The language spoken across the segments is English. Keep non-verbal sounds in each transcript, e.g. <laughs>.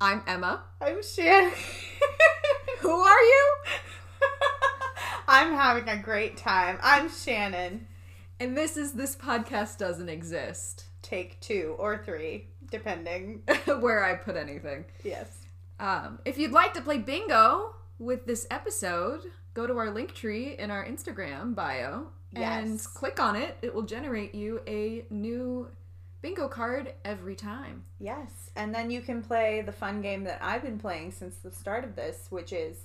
I'm Emma. I'm Shannon. <laughs> Who are you? I'm having a great time. I'm Shannon. And this is This Podcast Doesn't Exist, Take two or three, depending. <laughs> where I put anything. Yes. Um, if you'd like to play bingo with this episode, go to our link tree in our Instagram bio and click on it. It will generate you a new bingo card every time. Yes. And then you can play the fun game that I've been playing since the start of this, which is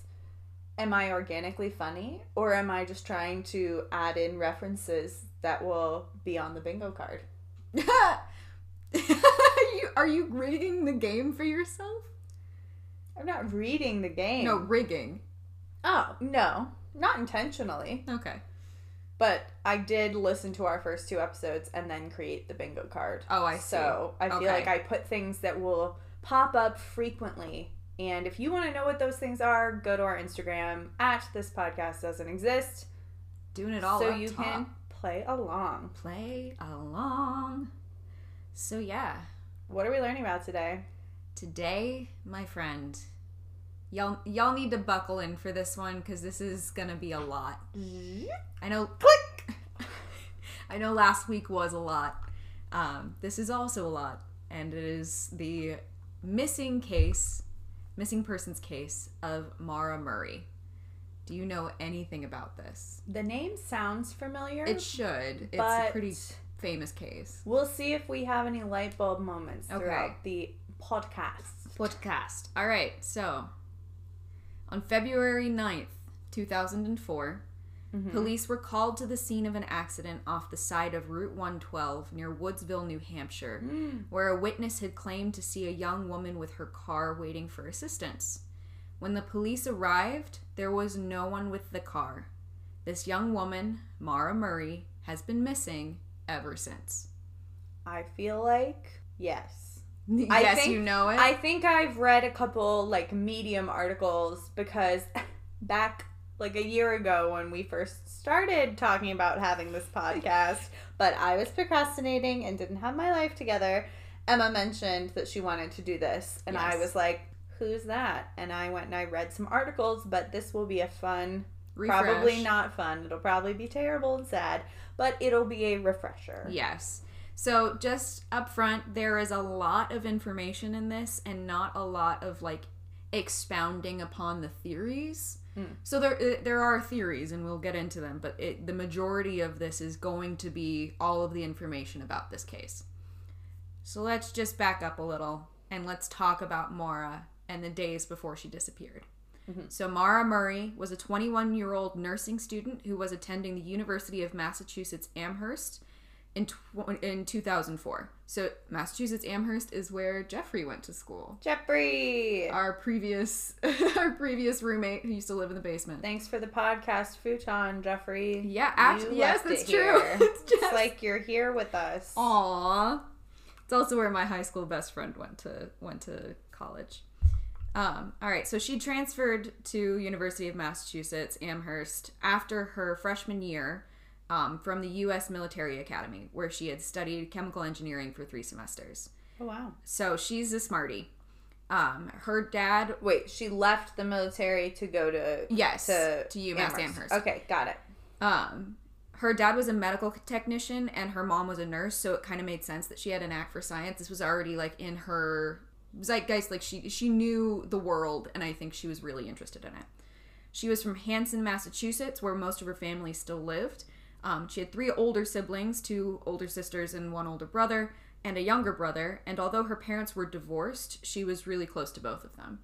Am I organically funny? Or am I just trying to add in references that will be on the bingo card? <laughs> you, are you rigging the game for yourself? I'm not reading the game. No, rigging. Oh, oh. no. Not intentionally. Okay. But I did listen to our first two episodes and then create the bingo card. Oh, I see. So I feel Okay. like I put things that will pop up frequently. And if you want to know what those things are, go to our Instagram at this podcast doesn't exist. Doing it all so you top. can play along. play along. So yeah, What are we learning about today? today, my friend, y'all y'all need to buckle in for this one because this is gonna be a lot. I know. Click. <laughs> I know. Last week was a lot. Um, this is also a lot, and it is the missing case, missing persons case of Maura Murray. Do you know anything about this? The name sounds familiar. It should. It's a But- pretty famous case. we'll see if we have any light bulb moments Okay. throughout the podcast. podcast. All right, so on February 9th, 2004, Mhm. police were called to the scene of an accident off the side of Route 112 near Woodsville, New Hampshire, Mm. where a witness had claimed to see a young woman with her car waiting for assistance. When the police arrived, there was no one with the car. This young woman, Maura Murray, has been missing ever since. I feel like yes. Yes, think- you know it. I think I've read a couple like medium articles because <laughs> back like a year ago when we first started talking about having this <laughs> podcast, but I was procrastinating and didn't have my life together. Emma mentioned that she wanted to do this, and I was like, "Who's that?" And I went and I read some articles, but this will be a fun, probably not fun. It'll probably be terrible and sad, but it'll be a refresher. Yes. So just up front, there is a lot of information in this and not a lot of like expounding upon the theories. Mm. So there uh, there are theories and we'll get into them, but it, the majority of this is going to be all of the information about this case. So let's just back up a little and let's talk about Maura and the days before she disappeared. So Maura Murray was a 21-year-old nursing student who was attending the University of Massachusetts Amherst in tw- in 2004. So Massachusetts Amherst is where Jeffrey went to school. Jeffrey, Our previous <laughs> our previous roommate who used to live in the basement. thanks for the podcast futon, Jeffrey. Yeah, actually, yes, left that's it true. it's <laughs> It's like you're here with us. Aww. It's also where my high school best friend went to went to college. Um, all right, so she transferred to University of Massachusetts Amherst after her freshman year um, from the U.S. Military Academy, where she had studied chemical engineering for three semesters. Oh wow. So she's a smarty. Um, her dad, Wait, she left the military to go to yes, to, to UMass Amherst. Okay, got it. Um, her dad was a medical technician and her mom was a nurse, so it kind of made sense that she had an knack for science. This was already like in her zeitgeist, like she she knew the world, and I think she was really interested in it. She was from Hanson, Massachusetts, where most of her family still lived. Um, she had three older siblings, two older sisters and one older brother, and a younger brother. And although her parents were divorced, she was really close to both of them.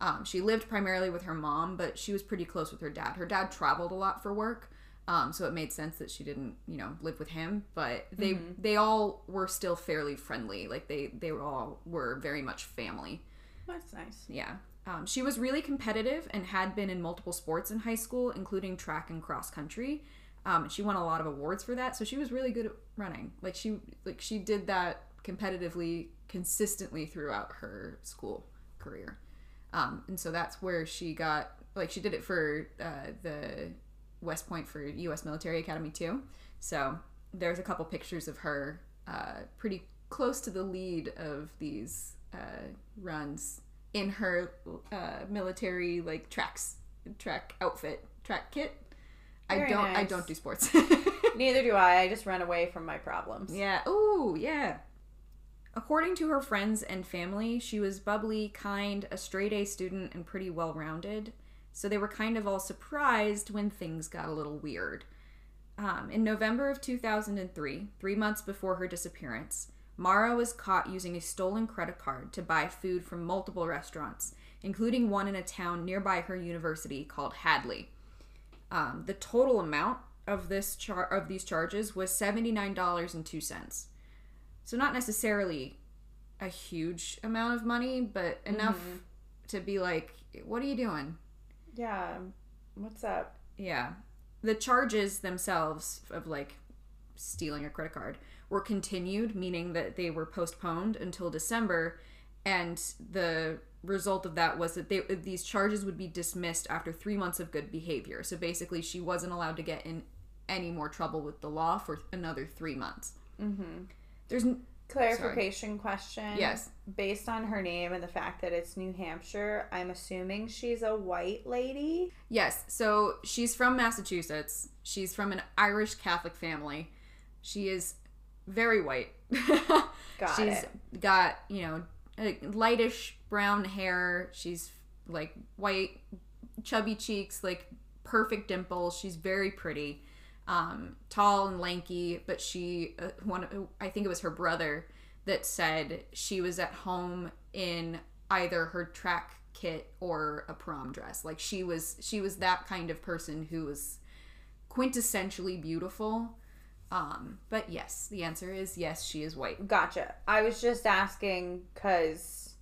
Um, she lived primarily with her mom, but she was pretty close with her dad. Her dad traveled a lot for work, um, so it made sense that she didn't, you know, live with him. But they they all were still fairly friendly. Like they they were all were very much family. That's nice. Yeah. Um, she was really competitive and had been in multiple sports in high school, including track and cross country. Um, she won a lot of awards for that, so she was really good at running. Like she like she did that competitively, consistently throughout her school career. Um, and so that's where she got like she did it for uh, the West Point for U.S. Military Academy too. So there's a couple pictures of her uh, pretty close to the lead of these uh, runs in her uh, military like tracks track outfit track kit. I don't I don't do sports. <laughs> <laughs> Neither do I. I just run away from my problems. yeah. Ooh, yeah. According to her friends and family, she was bubbly, kind, a straight A student, and pretty well rounded. So they were kind of all surprised when things got a little weird. Um, in November of 2003, three months before her disappearance, Maura was caught using a stolen credit card to buy food from multiple restaurants, including one in a town nearby her university called Hadley. Um, the total amount of this char- of these charges was seventy nine dollars and two cents. So not necessarily a huge amount of money, but enough to be like, "What are you doing?" Yeah. What's up? Yeah. The charges themselves of like stealing a credit card were continued, meaning that they were postponed until December, and the result of that was that they these charges would be dismissed after three months of good behavior. So basically, she wasn't allowed to get in any more trouble with the law for another three months. Mm-hmm. There's n- Clarification question. Yes. Based on her name and the fact that it's New Hampshire, I'm assuming she's a white lady. Yes, so she's from Massachusetts. She's from an Irish Catholic family. She is very white. <laughs> Got She's it. got, you know, lightish brown hair. She's like white, chubby cheeks, like perfect dimples. She's very pretty. Um, tall and lanky, but she uh, one I think it was her brother that said she was at home in either her track kit or a prom dress. Like she was she was that kind of person who was quintessentially beautiful. Um, but yes, the answer is yes, she is white. Gotcha. I was just asking because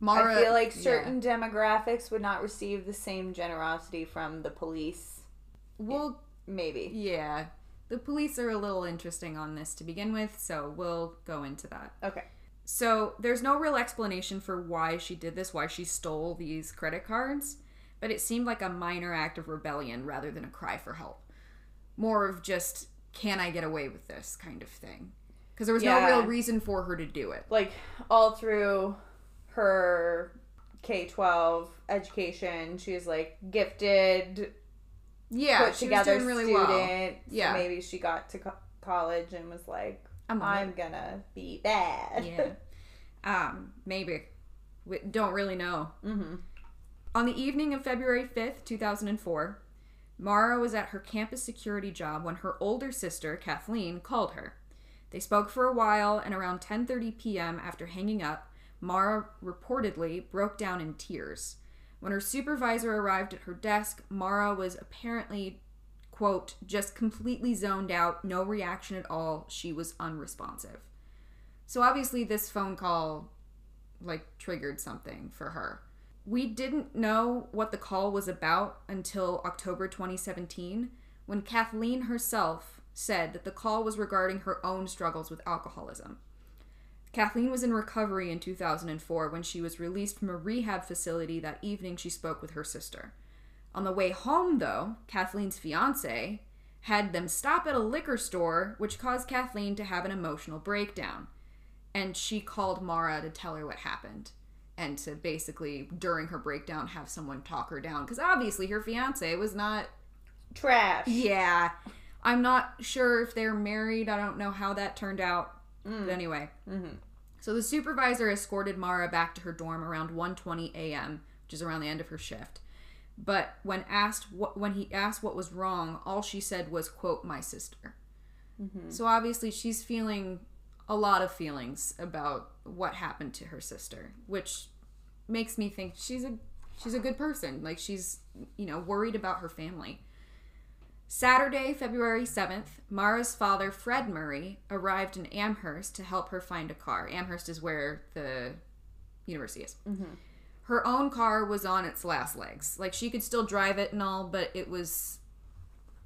Maura, I feel like yeah. certain demographics would not receive the same generosity from the police. Well, Maybe. yeah, the police are a little interesting on this to begin with, so we'll go into that. Okay. So there's no real explanation for why she did this, why she stole these credit cards, but it seemed like a minor act of rebellion rather than a cry for help. More of just, can I get away with this kind of thing? Because there was no real reason for her to do it. Like all through her K 12 education, she was like gifted, Yeah, put together really student. well. So Yeah. maybe she got to co- college and was like, I'm. I'm gonna be bad. Yeah. Um, maybe. We don't really know. <laughs> mm-hmm. On the evening of February 5th, 2004, Maura was at her campus security job when her older sister, Kathleen, called her. They spoke for a while and around 10:30 p.m. after hanging up, Maura reportedly broke down in tears. When her supervisor arrived at her desk, Maura was apparently quote just completely zoned out, no reaction at all. She was unresponsive. So obviously this phone call like triggered something for her. We didn't know what the call was about until October 2017 when Kathleen herself said that the call was regarding her own struggles with alcoholism. Kathleen was in recovery in 2004 when she was released from a rehab facility that evening she spoke with her sister. On the way home, though, Kathleen's fiance had them stop at a liquor store, which caused Kathleen to have an emotional breakdown. And she called Maura to tell her what happened and to basically, during her breakdown, have someone talk her down. Because obviously her fiance was not Trash. yeah. I'm not sure if they're married. I don't know how that turned out. But anyway. Mhm. So the supervisor escorted Maura back to her dorm around 1:20 a.m., which is around the end of her shift. But when asked what when he asked what was wrong, all she said was quote my sister. So obviously she's feeling a lot of feelings about what happened to her sister, which makes me think she's a she's a good person. Like she's you know worried about her family. Saturday, February 7th, Maura's father, Fred Murray, arrived in Amherst to help her find a car. Amherst is where the university is. Mm-hmm. Her own car was on its last legs. Like she could still drive it and all, but it was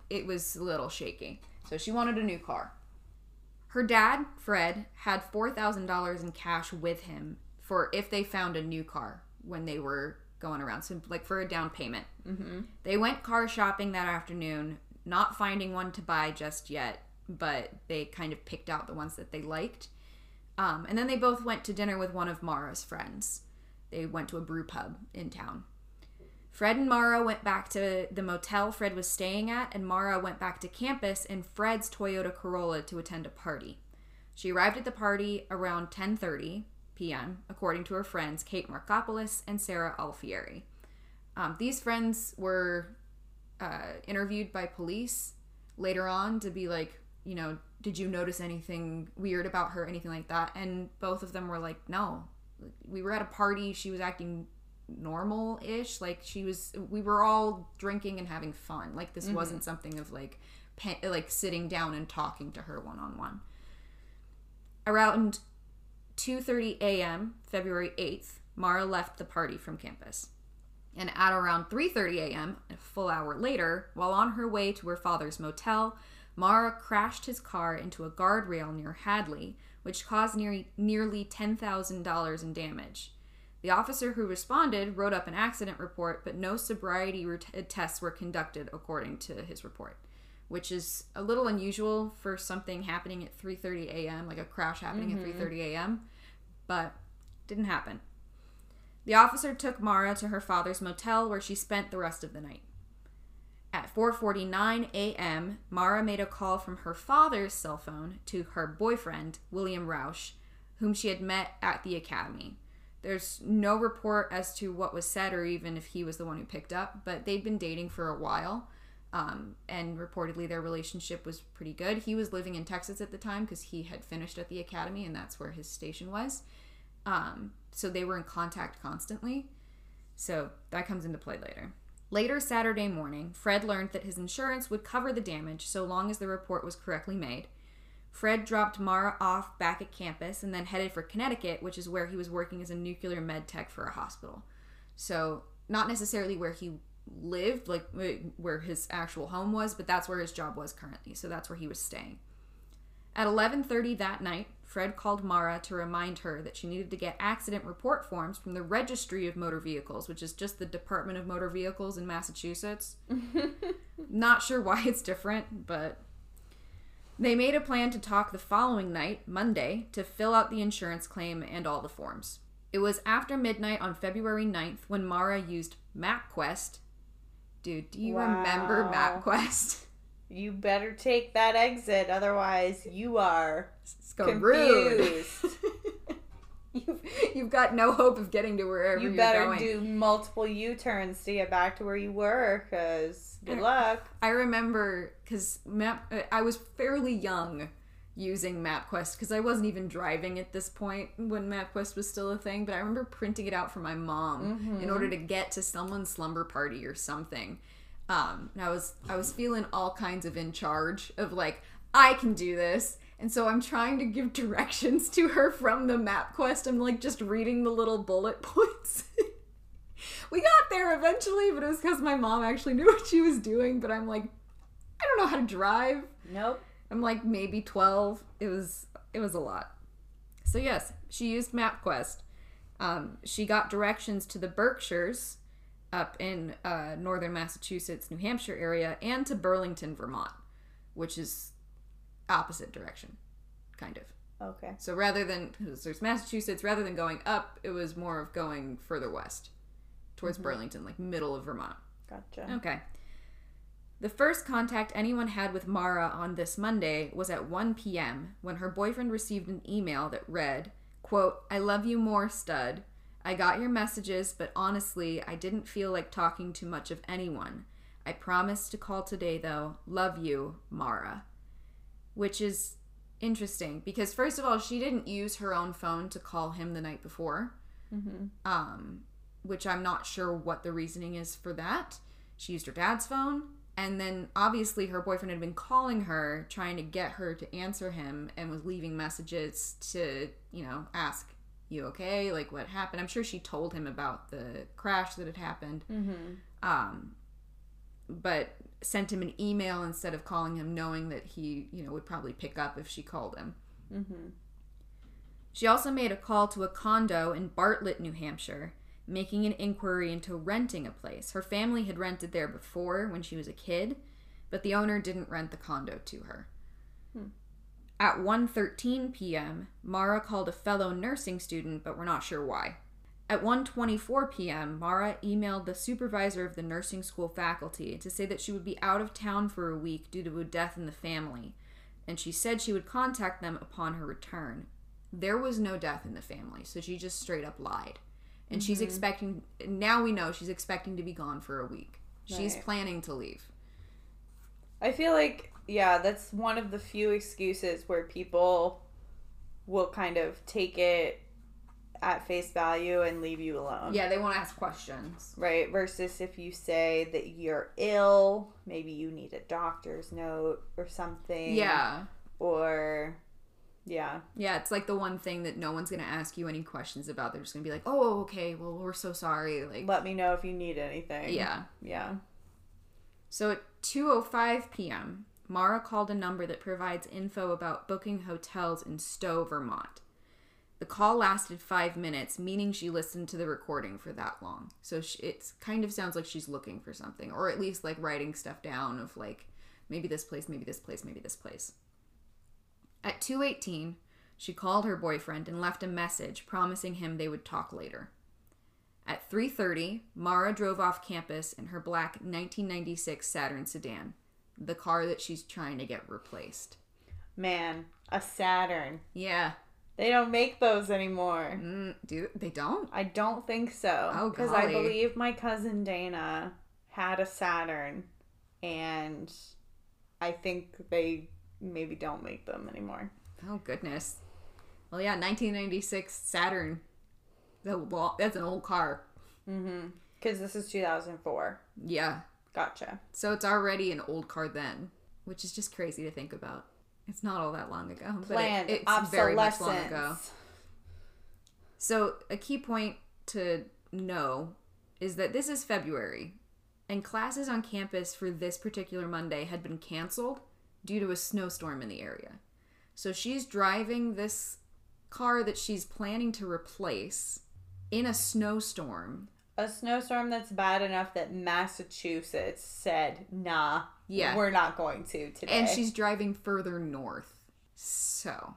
it was a little shaky. So she wanted a new car. Her dad, Fred, had $4,000 in cash with him for if they found a new car when they were going around. So, like, for a down payment. Mm-hmm. They went car shopping that afternoon, not finding one to buy just yet, but they kind of picked out the ones that they liked. Um, and then they both went to dinner with one of Maura's friends. They went to a brew pub in town. Fred and Maura went back to the motel Fred was staying at, and Maura went back to campus in Fred's Toyota Corolla to attend a party. She arrived at the party around 10:30 p.m., according to her friends Kate Markopoulos and Sarah Alfieri. Um, these friends were uh, interviewed by police later on to be like, you know, did you notice anything weird about her, anything like that? And both of them were like, no. We were at a party. She was acting normal ish. Like she was, we were all drinking and having fun. Like this wasn't something of like, pa- like sitting down and talking to her one on one. Around 2:30 a.m. February 8th, Maura left the party from campus. And at around 3:30 a.m., a full hour later, while on her way to her father's motel, Maura crashed his car into a guardrail near Hadley, which caused nearly nearly $10,000 in damage. The officer who responded wrote up an accident report, but no sobriety tests were conducted according to his report, which is a little unusual for something happening at 3:30 a.m., like a crash happening at mm-hmm. 3:30 a.m., but didn't happen. The officer took Maura to her father's motel where she spent the rest of the night. At 4:49 a.m., Maura made a call from her father's cell phone to her boyfriend, William Rausch, whom she had met at the academy. There's no report as to what was said or even if he was the one who picked up, but they'd been dating for a while. Um, and reportedly their relationship was pretty good. He was living in Texas at the time because he had finished at the academy and that's where his station was. Um, so they were in contact constantly. So that comes into play later. Later Saturday morning, Fred learned that his insurance would cover the damage so long as the report was correctly made. Fred dropped Maura off back at campus and then headed for Connecticut, which is where he was working as a nuclear med tech for a hospital. So, not necessarily where he lived, like where his actual home was, but that's where his job was currently. So that's where he was staying. At 11:30 that night, Fred called Maura to remind her that she needed to get accident report forms from the Registry of Motor Vehicles, which is just the Department of Motor Vehicles in Massachusetts. <laughs> Not sure why it's different, but they made a plan to talk the following night, Monday, to fill out the insurance claim and all the forms. It was after midnight on February 9th when Maura used MapQuest. Dude, do you remember Wow. MapQuest? <laughs> You better take that exit, otherwise you are Screwed. confused. <laughs> you've, you've got no hope of getting to wherever you are going. You better do multiple U-turns to get back to where you were, cause good luck. I remember because map. uh, I was fairly young using MapQuest because I wasn't even driving at this point when MapQuest was still a thing. But I remember printing it out for my mom in order to get to someone's slumber party or something. Um, and I was I was feeling all kinds of in charge of like I can do this. And so I'm trying to give <laughs> directions to her from the MapQuest. I'm like just reading the little bullet <laughs> points. we got there eventually, but it was because my mom actually knew what she was doing. But I'm like, I don't know how to drive. Nope. I'm like maybe 12. It was it was a lot. So yes, she used MapQuest. Um, she got directions to the Berkshires up in uh, northern Massachusetts, New Hampshire area, and to Burlington, Vermont, which is opposite direction, kind of. Okay. So rather than there's Massachusetts, rather than going up, it was more of going further west towards Burlington, like middle of Vermont. Gotcha. Okay. The first contact anyone had with Maura on this Monday was at 1 p.m. when her boyfriend received an email that read, quote, I love you more, stud. I got your messages, but honestly, I didn't feel like talking to much of anyone. I promised to call today, though. Love you, Maura. Which is interesting because, first of all, she didn't use her own phone to call him the night before Mm-hmm. um, which I'm not sure what the reasoning is for that. She used her dad's phone, and then obviously her boyfriend had been calling her, trying to get her to answer him, and was leaving messages to, you know, ask, You okay? Like, what happened? I'm sure she told him about the crash that had happened, Mm-hmm. um, but sent him an email instead of calling him, knowing that he, you know, would probably pick up if she called him. Mm-hmm. She also made a call to a condo in Bartlett, New Hampshire, making an inquiry into renting a place. Her family had rented there before when she was a kid, but the owner didn't rent the condo to her. Hmm. At 1:13 p.m., Maura called a fellow nursing student, but we're not sure why. At 1:24 p.m., Maura emailed the supervisor of the nursing school faculty to say that she would be out of town for a week due to a death in the family, and she said she would contact them upon her return. There was no death in the family, so she just straight up lied. And she's mm-hmm. expecting now we know she's expecting to be gone for a week. She's planning to leave. I feel like yeah, that's one of the few excuses where people will kind of take it at face value and leave you alone. Yeah, they won't ask questions. Right, versus if you say that you're ill, maybe you need a doctor's note or something. Yeah. Or yeah. Yeah, it's like the one thing that no one's gonna ask you any questions about. They're just gonna be like, "Oh, oh okay. Well, we're so sorry." Like, Let me know if you need anything. yeah. Yeah. So at 2:05 p.m., Maura called a number that provides info about booking hotels in Stowe, Vermont. The call lasted five minutes, meaning she listened to the recording for that long. So it kind of sounds like she's looking for something, or at least like writing stuff down of like maybe this place, maybe this place, maybe this place. At 2:18, she called her boyfriend and left a message promising him they would talk later. At 3:30, Maura drove off campus in her black 1996 Saturn sedan, the car that she's trying to get replaced. Man, a Saturn. Yeah, They don't make those anymore. mm, do they don't? I don't think so. Oh, Because I believe my cousin Dana had a Saturn, and I think they maybe don't make them anymore. Oh goodness. Well, yeah, 1996 Saturn. The that's an old car. Mm-hmm. Because this is 2004. Yeah, Gotcha. so it's already an old car then, which is just crazy to think about. It's not all that long ago, but it- Planned it's very much long ago. So, a key point to know is that this is February, and classes on campus for this particular Monday had been canceled due to a snowstorm in the area. So, she's driving this car that she's planning to replace in a snowstorm. A snowstorm that's bad enough that Massachusetts said, nah, Yeah. we're not going to today. And she's driving further north. So,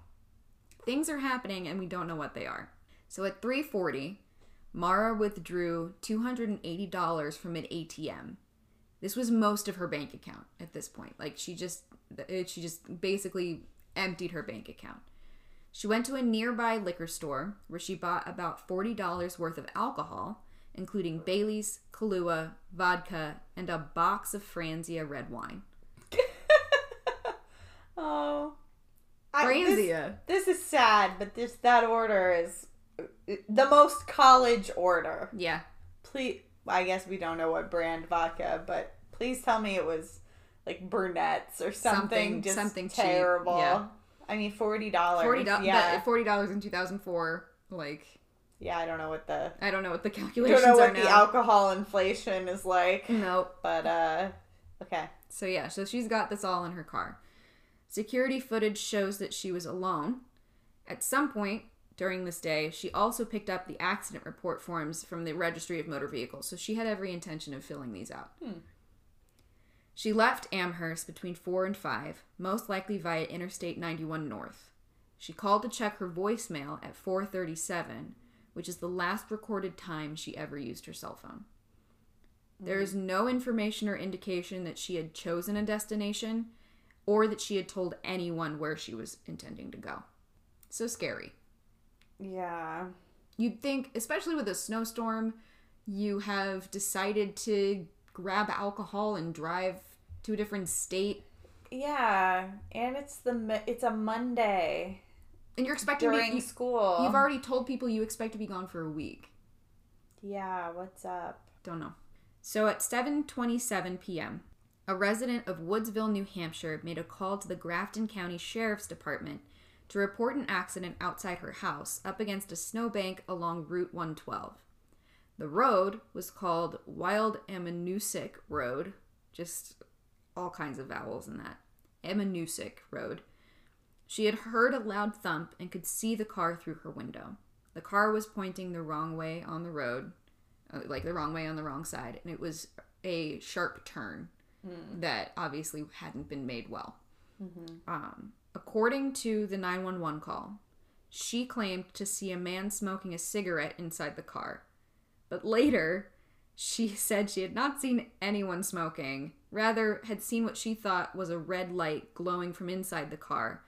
things are happening and we don't know what they are. So at 3:40, Maura withdrew $280 from an ATM. This was most of her bank account at this point. Like she just it- she just basically emptied her bank account. She went to a nearby liquor store where she bought about $40 worth of alcohol, including Bailey's, Kahlua, vodka, and a box of Franzia red wine. <laughs> oh. I- this- Franzia. This is sad, but this that order is the most college order. Yeah. Please, I guess we don't know what brand vodka, but please tell me it was like Burnett's or something. Something- just something cheap, terrible. yeah. I mean, forty dollars. Forty dollars. Yeah, Forty dollars in two thousand four. Like yeah. I don't know what the I don't know what the I calculations don't know what the alcohol inflation is like. nope. But uh, okay. So yeah, so she's got this all in her car. Security footage shows that she was alone. At some point during this day, she also picked up the accident report forms from the Registry of Motor Vehicles, so she had every intention of filling these out. Hmm. She left Amherst between 4 and 5, most likely via Interstate 91 North. She called to check her voicemail at 4:37, which is the last recorded time she ever used her cell phone. There is no information or indication that she had chosen a destination or that she had told anyone where she was intending to go. So scary. Yeah. You'd think, especially with a snowstorm, you have decided to grab alcohol and drive to a different state, Yeah, and it's the it's a Monday and you're expecting during to, you, school. You've already told people you expect to be gone for a week. yeah, what's up? Don't know. So at 7:27 p.m., a resident of Woodsville, New Hampshire, made a call to the Grafton County Sheriff's Department to report an accident outside her house up against a snowbank along Route 112. The road was called Wild Ammonoosuc Road, just all kinds of vowels in that. Ammonoosuc Road. She had heard a loud thump and could see the car through her window. The car was pointing the wrong way on the road, uh, like the wrong way on the wrong side, and it was a sharp turn that obviously hadn't been made well. Um, according to the 911 call, she claimed to see a man smoking a cigarette inside the car. But later, she <laughs> said she had not seen anyone smoking, rather, had seen what she thought was a red light glowing from inside the car.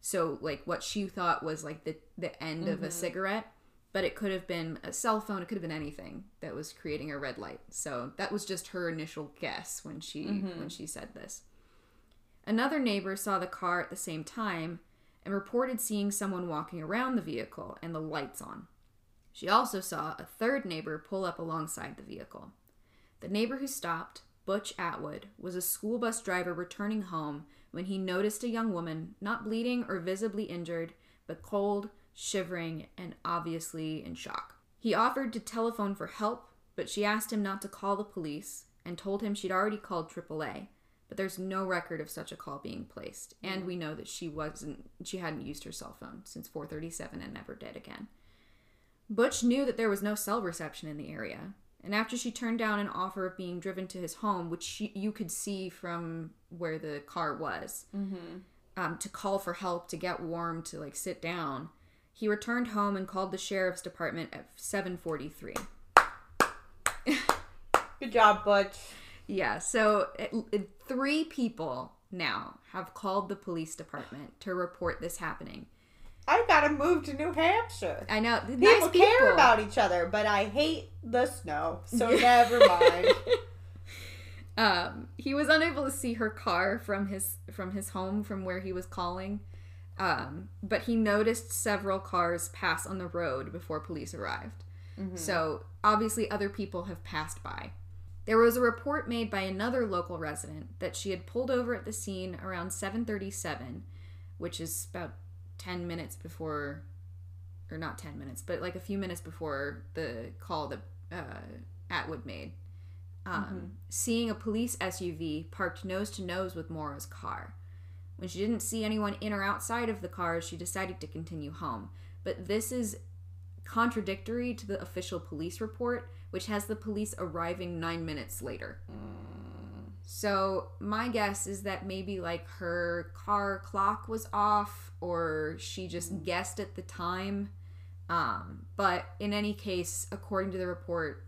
So, like, what she thought was like the, the end of a mm-hmm. cigarette, but it could have been a cell phone, it could have been anything that was creating a red light. So, that was just her initial guess when she mm-hmm. when she said this. Another neighbor saw the car at the same time and reported seeing someone walking around the vehicle and the lights on. She also saw a third neighbor pull up alongside the vehicle. The neighbor who stopped, Butch Atwood, was a school bus driver returning home when he noticed a young woman not bleeding or visibly injured, but cold, shivering, and obviously in shock. He offered to telephone for help, but she asked him not to call the police and told him she'd already called AAA but there's no record of such a call being placed and we know that she wasn't she hadn't used her cell phone since 437 and never did again butch knew that there was no cell reception in the area and after she turned down an offer of being driven to his home which she, you could see from where the car was um, to call for help to get warm to like sit down he returned home and called the sheriff's department at 743 Good job, Butch. Yeah, so it, it- three people now have called the police department to report this happening. I gotta move to New Hampshire. I know People nice people care about each other, but I hate the snow, so <laughs> never mind. <laughs> Um, he was unable to see her car from his from his home from where he was calling, um, but he noticed several cars pass on the road before police arrived. So obviously, other people have passed by. There was a report made by another local resident that she had pulled over at the scene around 7:37, which is about 10 minutes before or not 10 minutes, but like a few minutes before the call that uh, Atwood made. Um, Seeing a police SUV parked nose to nose with Maura's car. When she didn't see anyone in or outside of the car, she decided to continue home. But this is contradictory to the official police report, which has the police arriving nine minutes later. So, my guess is that maybe like her car clock was off or she just guessed at the time. Um, but in any case, according to the report,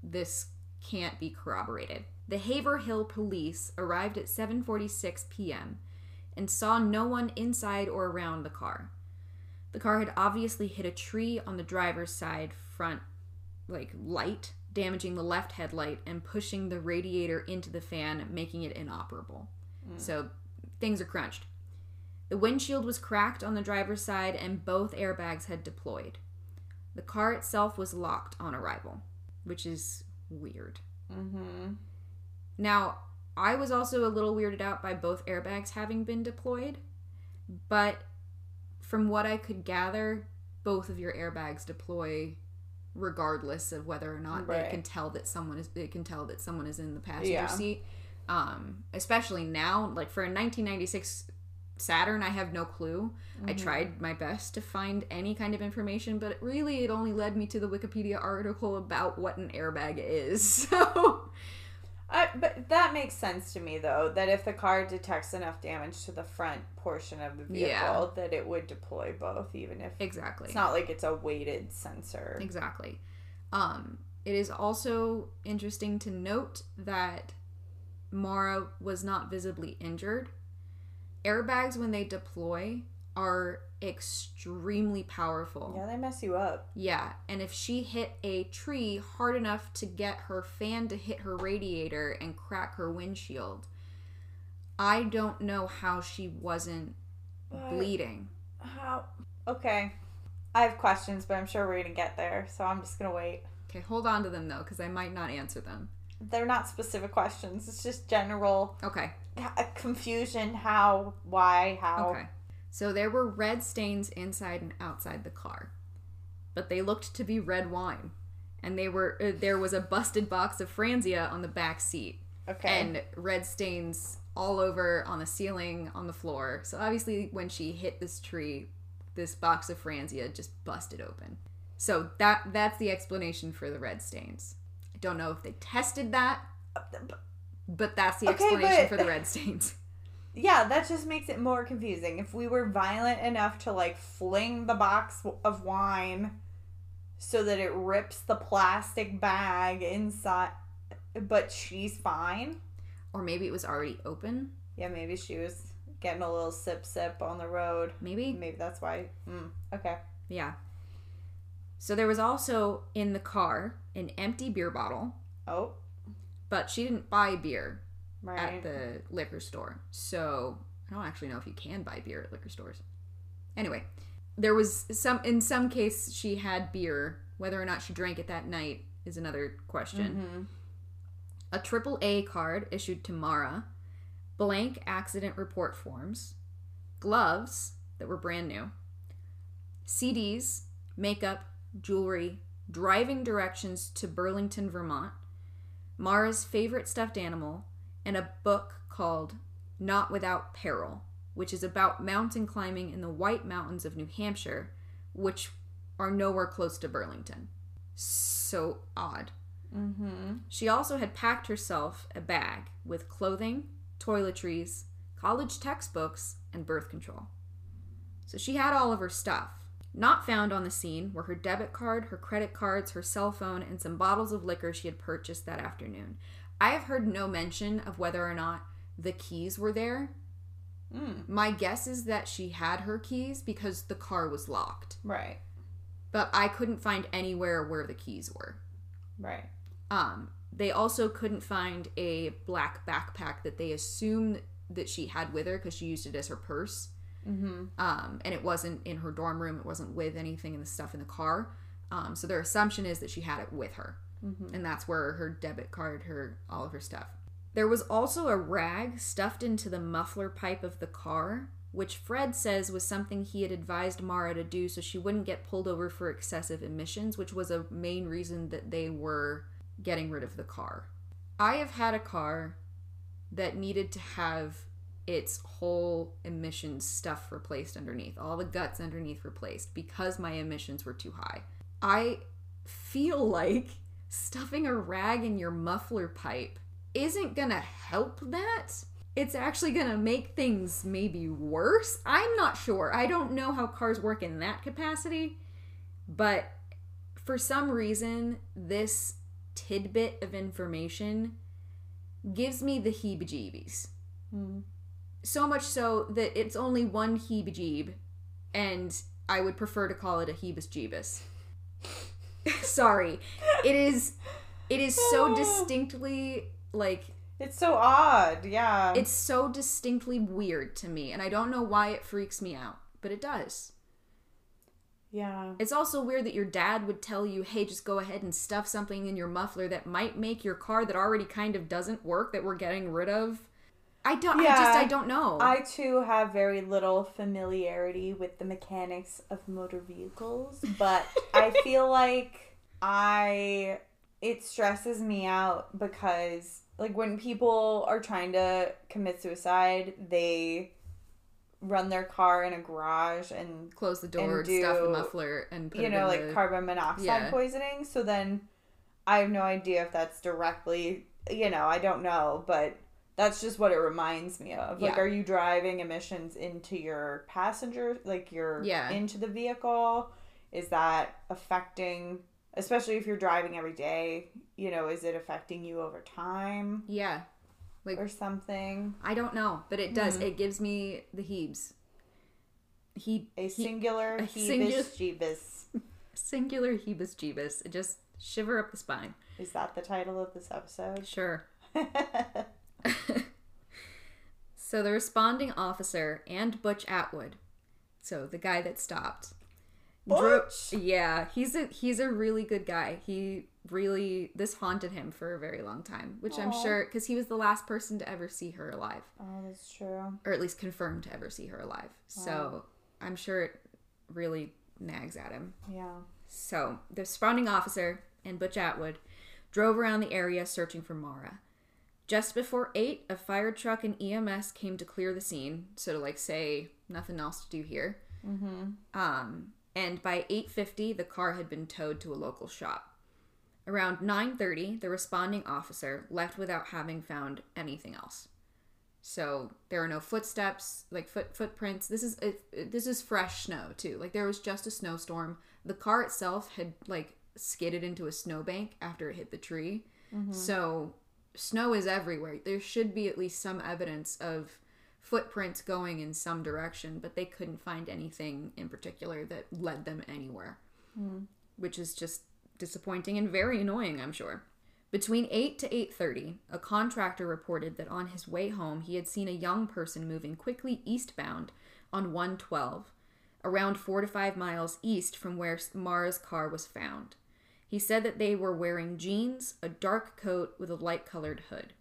this can't be corroborated. The Haverhill police arrived at 7:46 p.m. and saw no one inside or around the car. The car had obviously hit a tree on the driver's side front like light, damaging the left headlight and pushing the radiator into the fan, making it inoperable. So things are crunched. The windshield was cracked on the driver's side and both airbags had deployed. The car itself was locked on arrival, which is weird. Mm-hmm. Now, I was also a little weirded out by both airbags having been deployed, but from what I could gather, both of your airbags deploy regardless of whether or not they can tell that someone is they can tell that someone is in the passenger Yeah. seat. Um, especially now, like for a 1996 Saturn, I have no clue. I tried my best to find any kind of information, but really it only led me to the Wikipedia article about what an airbag is. <laughs> So, I, but that makes sense to me though that if the car detects enough damage to the front portion of the vehicle Yeah. that it would deploy both even if exactly. it's not like it's a weighted sensor Exactly. Um, it is also interesting to note that Maura was not visibly injured. Airbags, when they deploy, are extremely powerful. yeah they mess you up Yeah, and if she hit a tree hard enough to get her fan to hit her radiator and crack her windshield, I don't know how she wasn't But- bleeding. how okay i have questions but i'm sure we're gonna get there so i'm just gonna wait Okay, hold on to them though, because I might not answer them. they're not specific questions it's just general Okay. confusion how why how Okay. So there were red stains inside and outside the car, but they looked to be red wine, and they were uh, there was a busted box of Franzia on the back seat, okay and red stains all over on the ceiling, on the floor. So obviously, when she hit this tree, this box of Franzia just busted open. So that that's the explanation for the red stains. I don't know if they tested that, but that's the Okay, explanation but- for the red stains. <laughs> yeah that just makes it more confusing if we were violent enough to like fling the box of wine so that it rips the plastic bag inside but she's fine. Or maybe it was already open. Yeah, maybe she was getting a little sip sip on the road. Maybe. Maybe that's why. Mm, okay. Yeah. So there was also in the car an empty beer bottle, Oh, but she didn't buy beer right. at the liquor store. So I don't actually know if you can buy beer at liquor stores. Anyway, there was some in some case she had beer. Whether or not she drank it that night is another question. Mhm. A triple A card issued to Maura, blank accident report forms, gloves that were brand new, CDs, makeup, jewelry, driving directions to Burlington, Vermont, Maura's favorite stuffed animal, and a book called Not Without Peril, which is about mountain climbing in the White Mountains of New Hampshire, which are nowhere close to Burlington. So odd. Mhm. She also had packed herself a bag with clothing, toiletries, college textbooks, and birth control. So she had all of her stuff. Not found on the scene were her debit card, her credit cards, her cell phone, and some bottles of liquor she had purchased that afternoon. I have heard no mention of whether or not the keys were there. Mm. My guess is that she had her keys because the car was locked. Right. But I couldn't find anywhere where the keys were. Right. Um, they also couldn't find a black backpack that they assumed that she had with her because she used it as her purse. Mm-hmm. Um, and it wasn't in her dorm room. It wasn't with anything in the stuff in the car. Um, so their assumption is that she had it with her, Mm-hmm. and that's where her debit card, her all of her stuff. There was also a rag stuffed into the muffler pipe of the car, which Fred says was something he had advised Maura to do so she wouldn't get pulled over for excessive emissions, which was a main reason that they were getting rid of the car. I have had a car that needed to have its whole emissions stuff replaced underneath, all the guts underneath replaced because my emissions were too high. I feel <laughs> like stuffing a rag in your muffler pipe isn't gonna help that. It's actually gonna make things maybe worse. I'm not sure. I don't know how cars work in that capacity, but for some reason, this tidbit of information gives me the heebie jeebies. Mm-hmm. So much so that it's only one heebie jeeb, and I would prefer to call it a heebus jeebus. Sorry. It is it is so <sighs> distinctly like It's so odd. Yeah. it's so distinctly weird to me, and I don't know why it freaks me out, but it does. yeah. It's also weird that your dad would tell you, hey, just go ahead and stuff something in your muffler that might make your car that already kind of doesn't work that we're getting rid of. I don't I just Yeah. I don't know. I too have very little familiarity with the mechanics of motor vehicles, but I <laughs> feel like I it stresses me out because like when people are trying to commit suicide, they run their car in a garage and Close the door, and stuff the muffler, and put you know like the, carbon monoxide Yeah. poisoning. So then I have no idea if that's directly, you know, I don't know, but that's just what it reminds me of. Like, Yeah. are you driving emissions into your passenger, like you're Yeah. into the vehicle? Is that affecting, especially if you're driving every day, you know, is it affecting you over time Yeah. Like or something? I don't know, but it does. Hmm. It gives me the heebs. He A he- singular a Heebus singu- <laughs> Jeebus. singular heebus jeebus. It just shiver up the spine. Is that the title of this episode? Sure. <laughs> <laughs> So the responding officer and Butch Atwood, so the guy that stopped, dro- Butch? yeah, he's a he's a really good guy. He really this haunted him for a very long time, which I'm sure because he was the last person to ever see her alive, oh, that's true. or at least confirmed to ever see her alive. So I'm sure it really nags at him. Yeah. So, the responding officer and Butch Atwood drove around the area searching for Maura. Just before 8, a fire truck and EMS came to clear the scene, so to like say nothing else to do here. Mm-hmm. Um, and by 8:50, the car had been towed to a local shop. Around 9:30, the responding officer left without having found anything else. So there are no footsteps, like foot footprints. This is it, it- this is fresh snow too. Like there was just a snowstorm. The car itself had like skidded into a snowbank after it hit the tree. So snow is everywhere. There should be at least some evidence of footprints going in some direction, but they couldn't find anything in particular that led them anywhere. Hmm. Which is just disappointing and very annoying, I'm sure. Between 8 to 8:30, a contractor reported that on his way home he had seen a young person moving quickly eastbound on 112, around 4 to 5 miles east from where Maura's car was found. He said that they were wearing jeans, a dark coat with a light-colored hood.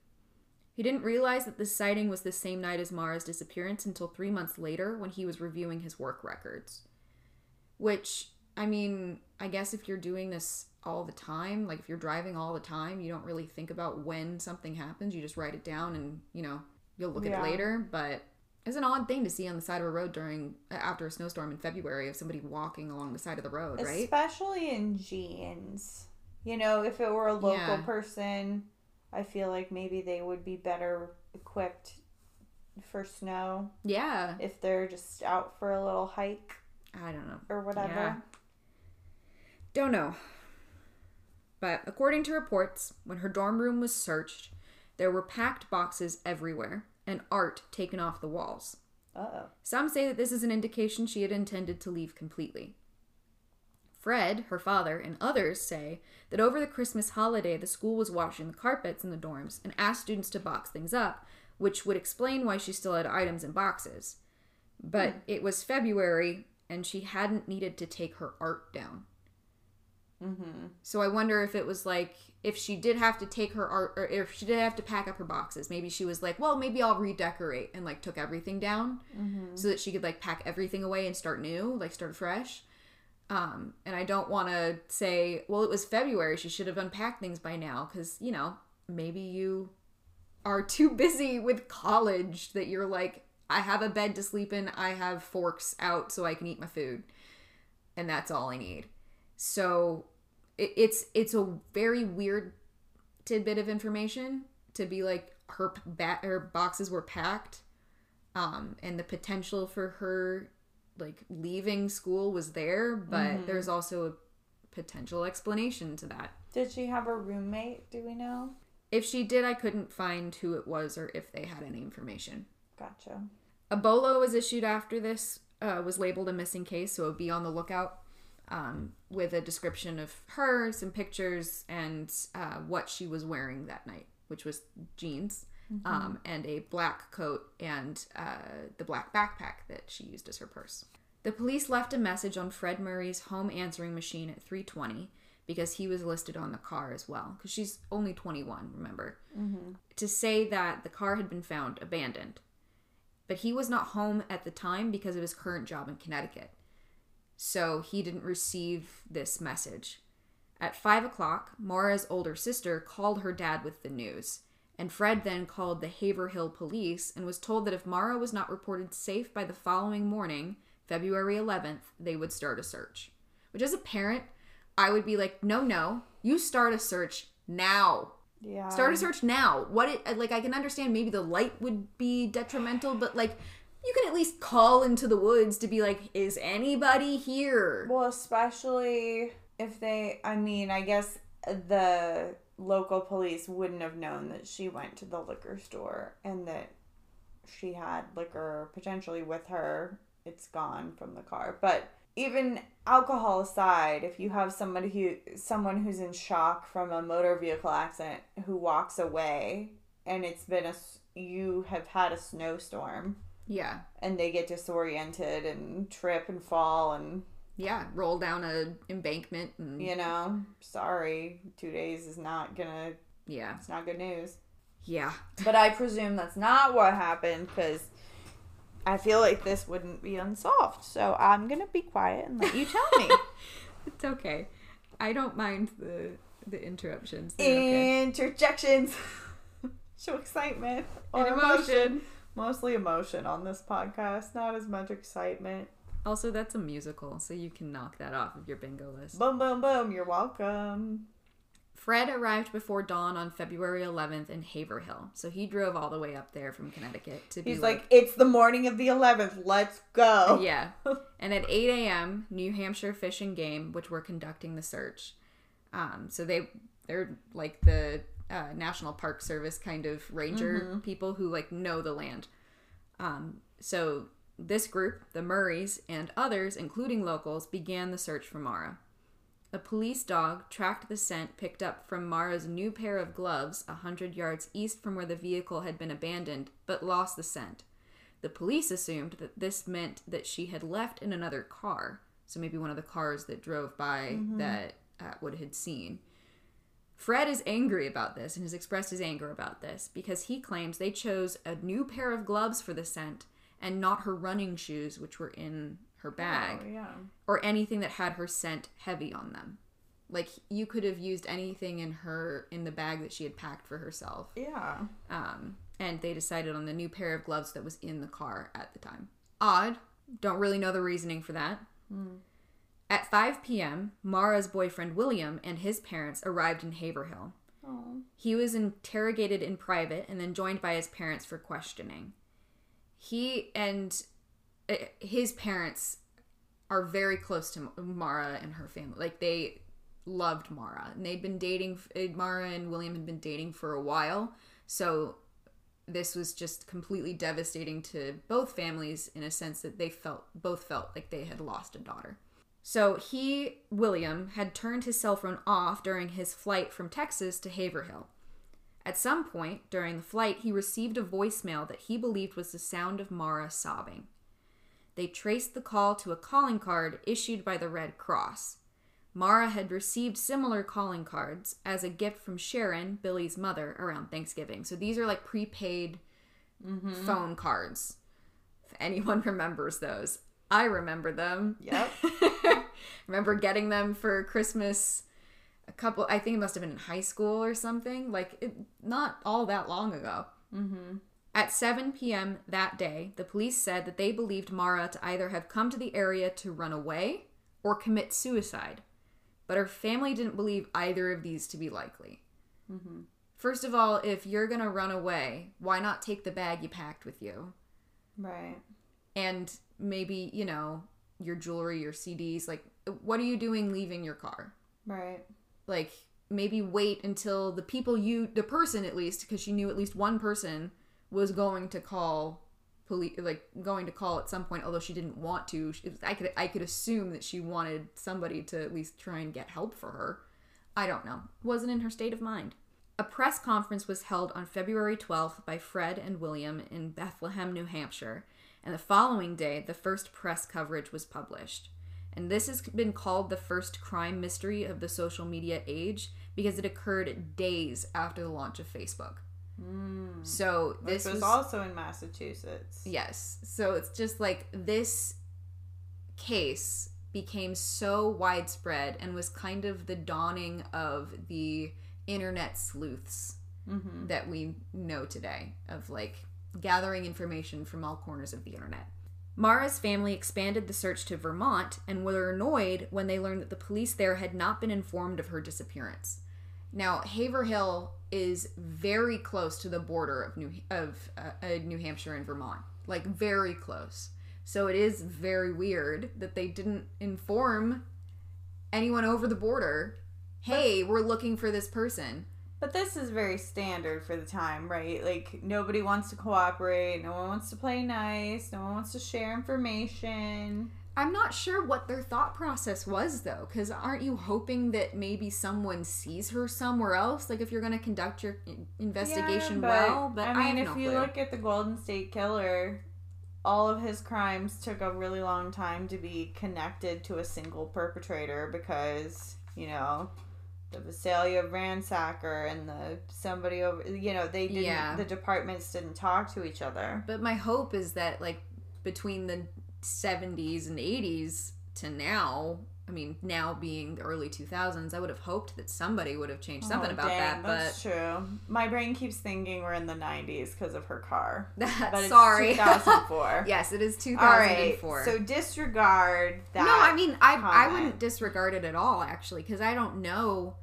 He didn't realize that this sighting was the same night as Maura's disappearance until 3 months later when he was reviewing his work records. Which, I mean, I guess if you're doing this all the time, like if you're driving all the time, you don't really think about when something happens. You just write it down and, you know, you'll look at it later. But it's an odd thing to see on the side of a road during uh, after a snowstorm in February of somebody walking along the side of the road, right? Especially in jeans. You know, if it were a local Yeah. person, I feel like maybe they would be better equipped for snow Yeah. if they're just out for a little hike I don't know. or whatever. Yeah. Don't know. But according to reports, when her dorm room was searched, there were packed boxes everywhere and art taken off the walls. Uh-oh. Some say that this is an indication she had intended to leave completely. Fred, her father, and others say that over the Christmas holiday, the school was washing the carpets in the dorms and asked students to box things up, which would explain why she still had items in boxes. But it was February, and she hadn't needed to take her art down. Mm-hmm. So I wonder if it was like if she did have to take her art or if she did have to pack up her boxes, maybe she was like, well, maybe I'll redecorate and like took everything down so that she could like pack everything away and start new, like start fresh. Um, and I don't want to say, well, it was February, she should have unpacked things by now cuz, you know, maybe you are too <laughs> busy with college that you're like I have a bed to sleep in, I have forks out so I can eat my food. And that's all I need. So it's it's a very weird tidbit of information to be like her ba- her boxes were packed um and the potential for her like leaving school was there but there's also a potential explanation to that Did she have a roommate? Do we know? if she did i couldn't find who it was or if they had any information Gotcha. a bolo was issued after this uh, was labeled a missing case so be on the lookout um, with a description of her some pictures and uh, what she was wearing that night which was jeans um, and a black coat and uh, the black backpack that she used as her purse. The police left a message on fred murray's home answering machine at 320 because he was listed on the car as well because she's only 21 remember? To say that the car had been found abandoned. But he was not home at the time because of his current job in Connecticut. So he didn't receive this message. At five o'clock, Maura's older sister called her dad with the news, and Fred then called the Haverhill police and was told that if Maura was not reported safe by the following morning, February 11th, they would start a search. Which, as a parent, I would be like, no, no, you start a search now. Yeah. Start a search now. What it like I can understand maybe the light would be detrimental, but like you can at least call into the woods to be like, is anybody here? Well, especially if they, I mean, I guess the local police wouldn't have known that she went to the liquor store and that she had liquor potentially with her. It's gone from the car. But even alcohol aside, if you have somebody who someone who's in shock from a motor vehicle accident who walks away and it's been a you have had a snowstorm Yeah. and they get disoriented and trip and fall and Yeah. Roll down a embankment and you know, sorry, two days is not gonna, yeah. it's not good news. Yeah. But I presume that's not what happened because I feel like this wouldn't be unsolved. So I'm gonna be quiet and let you tell me. <laughs> It's okay. I don't mind the the interruptions. They're okay. Interjections. <laughs> Show excitement or And emotion. emotion. Mostly emotion on this podcast, not as much excitement. Also, that's a musical, so you can knock that off of your bingo list. Boom, boom, boom. You're welcome. Fred arrived before dawn on February 11th in Haverhill. So he drove all the way up there from Connecticut to be He's like, it's the morning of the 11th. Let's go. <laughs> yeah. <laughs> And at 8 a.m., New Hampshire Fish and Game, which were conducting the search. Um, so they they're like the uh, National Park Service kind of ranger people who like know the land. Um, so this group, the Murrays and others, including locals, began the search for Maura. A police dog tracked the scent picked up from Maura's new pair of gloves a hundred yards east from where the vehicle had been abandoned, but lost the scent. The police assumed that this meant that she had left in another car, so maybe one of the cars that drove by that Atwood had seen. Fred is angry about this and has expressed his anger about this because he claims they chose a new pair of gloves for the scent and not her running shoes, which were in her bag Oh, yeah. or anything that had her scent heavy on them. Like you could have used anything in her in the bag that she had packed for herself. Yeah. Um, and they decided on the new pair of gloves that was in the car at the time. Odd. Don't really know the reasoning for that. At 5 p.m., Maura's boyfriend William and his parents arrived in Haverhill. Oh. He was interrogated in private and then joined by his parents for questioning. He and uh, his parents are very close to Maura and her family. Like they loved Maura, and they'd been dating. uh, Maura and William had been dating for a while, so this was just completely devastating to both families in a sense that they felt both felt like they had lost a daughter. So he, William, had turned his cell phone off during his flight from Texas to Haverhill. At some point during the flight, he received a voicemail that he believed was the sound of Maura sobbing. They traced the call to a calling card issued by the Red Cross. Maura had received similar calling cards as a gift from Sharon, Billy's mother, around Thanksgiving. So these are like prepaid mm-hmm. phone cards. If anyone <laughs> remembers those, I remember them. Yep. <laughs> remember getting them for Christmas a couple I think it must have been in high school or something, like it, not all that long ago. Mm-hmm. At 7 p.m. that day, the police said that they believed Maura to either have come to the area to run away or commit suicide. But her family didn't believe either of these to be likely. Mm-hmm. First of all, if you're going to run away, why not take the bag you packed with you? Right. And maybe, you know, your jewelry, your CDs. Like, what are you doing leaving your car? Right. like maybe wait until the people you the person at least because she knew at least one person was going to call police like going to call at some point although she didn't want to She- i could i could assume that she wanted somebody to at least try and get help for her i don't know wasn't in her state of mind a press conference was held on february 12th by fred and william in bethlehem new hampshire and the following day the first press coverage was published and this has been called the first crime mystery of the social media age because it occurred days after the launch of Facebook. Mm. So This was, was, also in Massachusetts. yes. So it's just like this case became so widespread and was kind of the dawning of the internet sleuths Mm-hmm. that we know today of like gathering information from all corners of the internet. Maura's family expanded the search to Vermont and were annoyed when they learned that the police there had not been informed of her disappearance. Now, Haverhill is very close to the border of New of uh, uh, New Hampshire and Vermont, like very close. So it is very weird that they didn't inform anyone over the border. Hey, we're looking for this person. But this is very standard for the time, right? Like nobody wants to cooperate, no one wants to play nice, no one wants to share information. I'm not sure what their thought process was though, because aren't you hoping that maybe someone sees her somewhere else? Like if you're going to conduct your investigation Yeah, well, but I, I mean, have if no you clue. look at the Golden State Killer, all of his crimes took a really long time to be connected to a single perpetrator because you know the Visalia ransacker and the somebody over you know they didn't Yeah. the departments didn't talk to each other. But my hope is that like between the 70s and 80s to now, I mean, now being the early 2000s, I would have hoped that somebody would have changed something Oh, about dang, that, That's true. My brain keeps thinking we're in the '90s because of her car. <laughs> but But sorry. <laughs> 2004. yes, it is All right. 2004. So disregard that. no, I mean, I I wouldn't disregard it at all actually because I don't know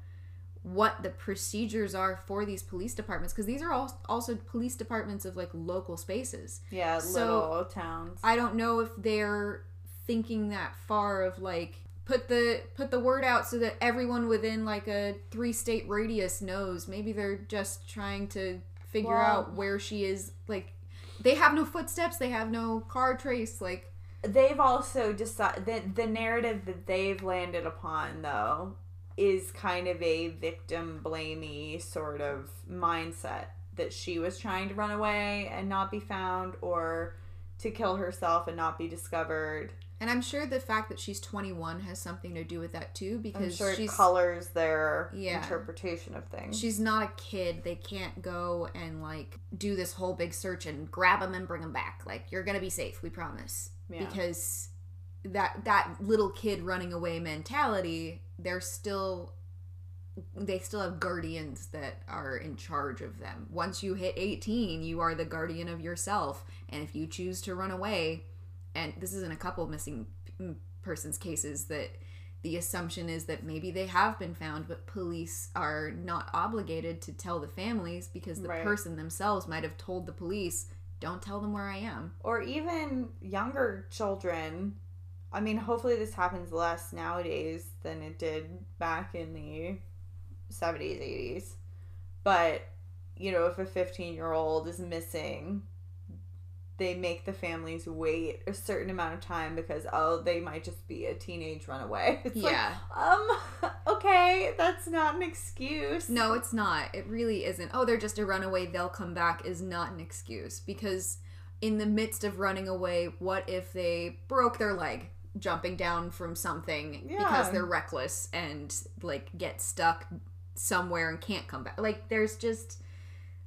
what the procedures are for these police departments because these are all also police departments of like local spaces. Yeah, So, little towns. I don't know if they're thinking that far of like put the put the word out so that everyone within like a three state radius knows. Maybe they're just trying to figure Well- out where she is like they have no footsteps, they have no car trace like they've also decided that the narrative that they've landed upon though is kind of a victim blamey sort of mindset that she was trying to run away and not be found or to kill herself and not be discovered. and I'm sure the fact that she's 21 has something to do with that too because sure it colors their Yeah. interpretation of things. she's not a kid. They can't go and like do this whole big search and grab them and bring them back. Like you're gonna be safe, we promise. Yeah. Because that that little kid running away mentality, they're still they still have guardians that are in charge of them. Once you hit 18, you are the guardian of yourself, and if you choose to run away, and this is in a couple of missing persons cases that the assumption is that maybe they have been found, but police are not obligated to tell the families because the Right. person themselves might have told the police, "Don't tell them where I am." or even younger children. I mean, hopefully this happens less nowadays than it did back in the 70s, 80s. But, you know, if a 15 year old is missing, they make the families wait a certain amount of time because, oh, they might just be a teenage runaway. <laughs> It's like, yeah. um, <laughs> okay, that's not an excuse. No, it's not. It really isn't. Oh, they're just a runaway, they'll come back is not an excuse because in the midst of running away, what if they broke their leg jumping down from something because they're reckless and like get stuck somewhere and can't come back? Like there's just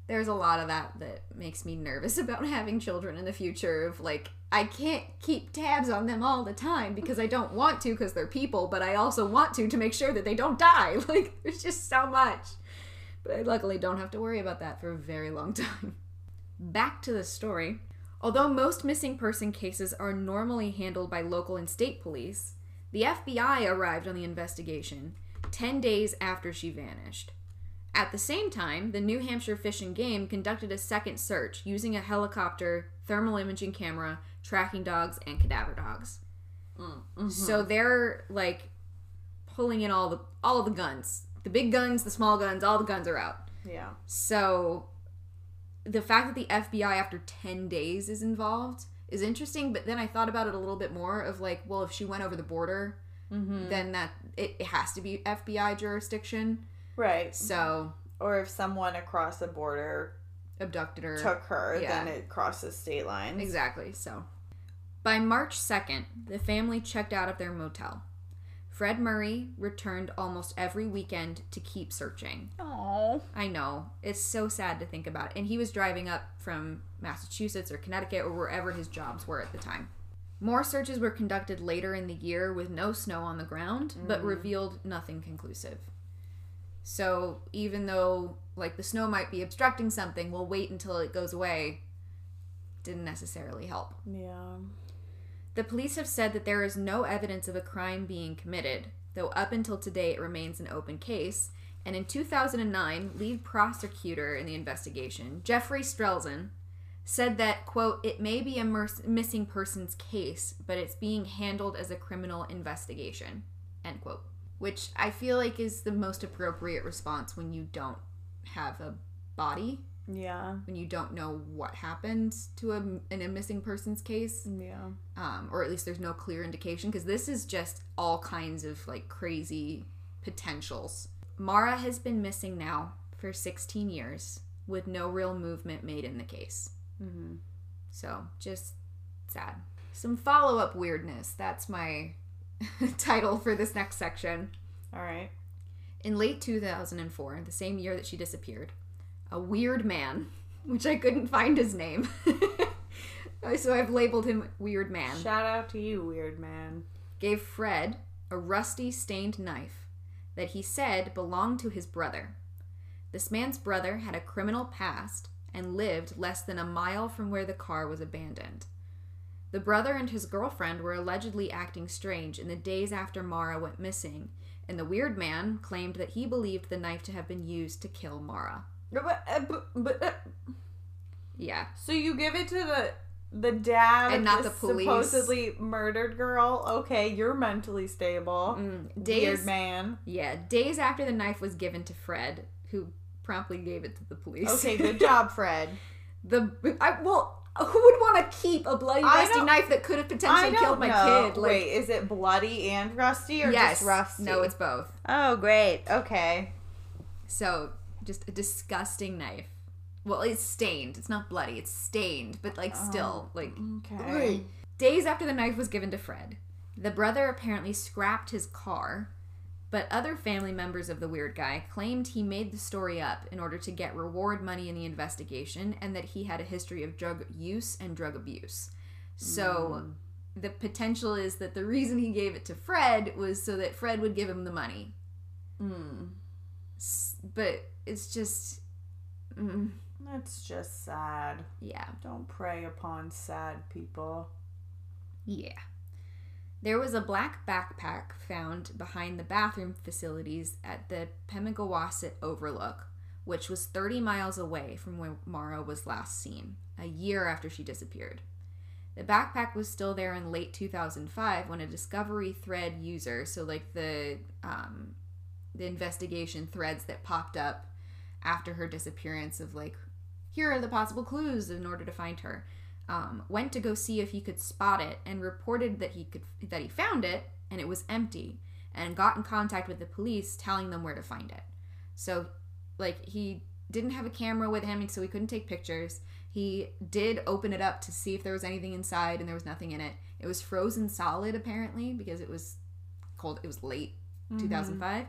there's a lot of that that makes me nervous <laughs> about having children in the future of like I can't keep tabs on them all the time because I don't want to because they're people, but I also want to to make sure that they don't die. <laughs> Like there's just so much. But I luckily don't have to worry about that for a very long <laughs> time. Back to the story. Although most missing person cases are normally handled by local and state police, the FBI arrived on the investigation 10 days after she vanished. At the same time, the New Hampshire Fish and Game conducted a second search using a helicopter, thermal imaging camera, tracking dogs, and cadaver dogs. Mm-hmm. So they're like pulling in all the all the guns. The big guns, the small guns, all the guns are out. Yeah. So the fact that the FBI after 10 days is involved is interesting, but then I thought about it a little bit more of like, well, if she went over the border, Mm-hmm. then that it, it has to be FBI jurisdiction. Right. So Or if someone across the border abducted her. took her, Yeah. then it crosses state lines. Exactly. So by March 2nd, the family checked out of their motel. Fred Murray returned almost every weekend to keep searching. Oh. I know. It's so sad to think about. And he was driving up from Massachusetts or Connecticut or wherever his jobs were at the time. More searches were conducted later in the year with no snow on the ground, but mm. revealed nothing conclusive. So even though like the snow might be obstructing something, we'll wait until it goes away. Didn't necessarily help. Yeah. The police have said that there is no evidence of a crime being committed, though up until today it remains an open case. And in 2009, lead prosecutor in the investigation, Jeffrey Strelzin, said that, quote, it may be a mers- missing persons case, but it's being handled as a criminal investigation, end quote. Which I feel like is the most appropriate response when you don't have a body, Yeah. when you don't know what happened to a, in a missing persons case Yeah. um, or at least there's no clear indication because this is just all kinds of like crazy potentials. Maura has been missing now for 16 years with no real movement made in the case. Mm-hmm. So just sad. Some follow up weirdness. That's my <laughs> title for this next section. All right. In late 2004, the same year that she disappeared, a weird man, which I couldn't find his name, <laughs> so I've labeled him Weird Man. Shout out to you, weird man. gave Fred a rusty stained knife that he said belonged to his brother. This man's brother had a criminal past and lived less than a mile from where the car was abandoned. The brother and his girlfriend were allegedly acting strange in the days after Maura went missing, And the weird man claimed that he believed the knife to have been used to kill Maura. Uh, uh, Yeah. so you give it to the the dad And not this the police. supposedly murdered girl. Okay, you're mentally stable. Mm, Weird man. Yeah, days after the knife was given to Fred, who promptly gave it to the police. Okay, good <laughs> job, Fred. the I, well, who would want to keep a bloody rusty knife that could have potentially killed my know. kid? Like, Wait, is it bloody and rusty or yes, just rusty? no, it's both. Oh, great. Okay. So just a disgusting knife. Well, it's stained. It's not bloody. It's stained, but like still, like Okay. Days after the knife was given to Fred, the brother apparently scrapped his car, but other family members of the weird guy claimed he made the story up in order to get reward money in the investigation and that he had a history of drug use and drug abuse. So the potential is that the reason he gave it to Fred was so that Fred would give him the money. Mm. S- But it's just. Mm, That's just sad. yeah. Don't prey upon sad people. Yeah. There was a black backpack found behind the bathroom facilities at the Pemigewasset Overlook, which was 30 miles away from where Maura was last seen, a year after she disappeared. The backpack was still there in late 2005 when a Discovery thread user, so like the um, the investigation threads that popped up after her disappearance of like, here are the possible clues in order to find her. Um, went to go see if he could spot it and reported that he could that he found it and it was empty and got in contact with the police telling them where to find it. So like he didn't have a camera with him so he couldn't take pictures. He did open it up to see if there was anything inside and there was nothing in it. It was frozen solid apparently because it was cold it was late 2005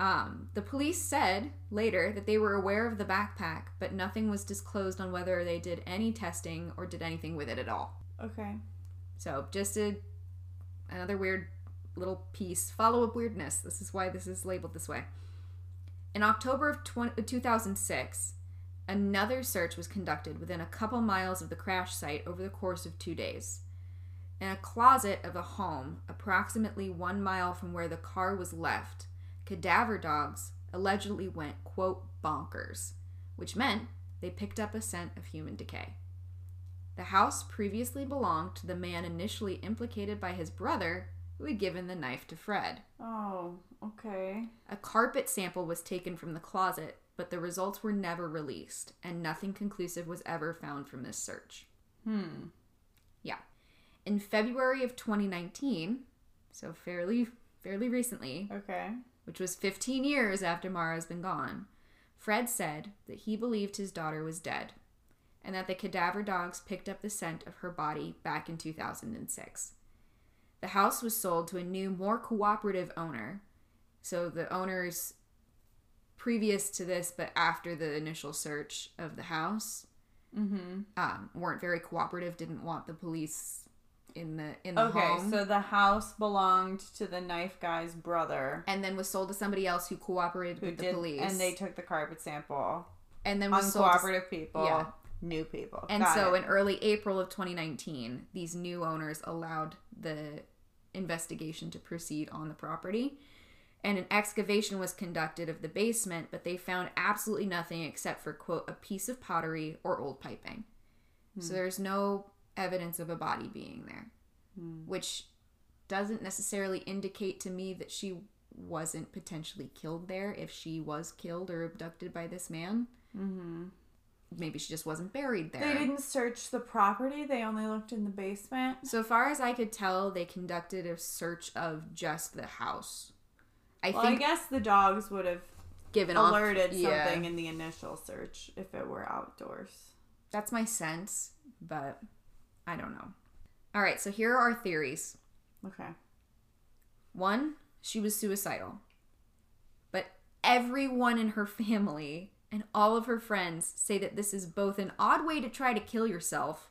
um, the police said later that they were aware of the backpack, but nothing was disclosed on whether they did any testing or did anything with it at all. Okay. So just a another weird little piece, follow up weirdness. This is why this is labeled this way. In October of 20, 2006, another search was conducted within a couple miles of the crash site over the course of two days. In a closet of a home, approximately one mile from where the car was left, cadaver dogs allegedly went, quote, bonkers, which meant they picked up a scent of human decay. The house previously belonged to the man initially implicated by his brother, who had given the knife to Fred. Oh, okay. A carpet sample was taken from the closet, but the results were never released, and nothing conclusive was ever found from this search. Hmm. Yeah. In February of 2019, so fairly fairly recently, Okay. Which was 15 years after Maura's been gone, Fred said that he believed his daughter was dead and that the cadaver dogs picked up the scent of her body back in 2006. The house was sold to a new, more cooperative owner. So the owners previous to this but after the initial search of the house Mm-hmm. um, weren't very cooperative, didn't want the police in the in the Okay, home. so the house belonged to the knife guy's brother, and then was sold to somebody else who cooperated who with the police. and they took the carpet sample. and then was sold to Uncooperative people, yeah. new people. And Got so it. in early April of 2019, these new owners allowed the investigation to proceed on the property. And an excavation was conducted of the basement, but they found absolutely nothing except for, quote, a piece of pottery or old piping. So hmm. there's no evidence of a body being there, which doesn't necessarily indicate to me that she wasn't potentially killed there if she was killed or abducted by this man. Mhm. Maybe she just wasn't buried there. They didn't search the property. They only looked in the basement. So far as I could tell, they conducted a search of just the house. I Well, I guess the dogs would have given off alerted yeah, something in the initial search if it were outdoors. That's my sense, but I don't know. All right, so here are our theories. Okay. One, she was suicidal. But everyone in her <laughs> family and all of her friends say that this is both an odd way to try to kill yourself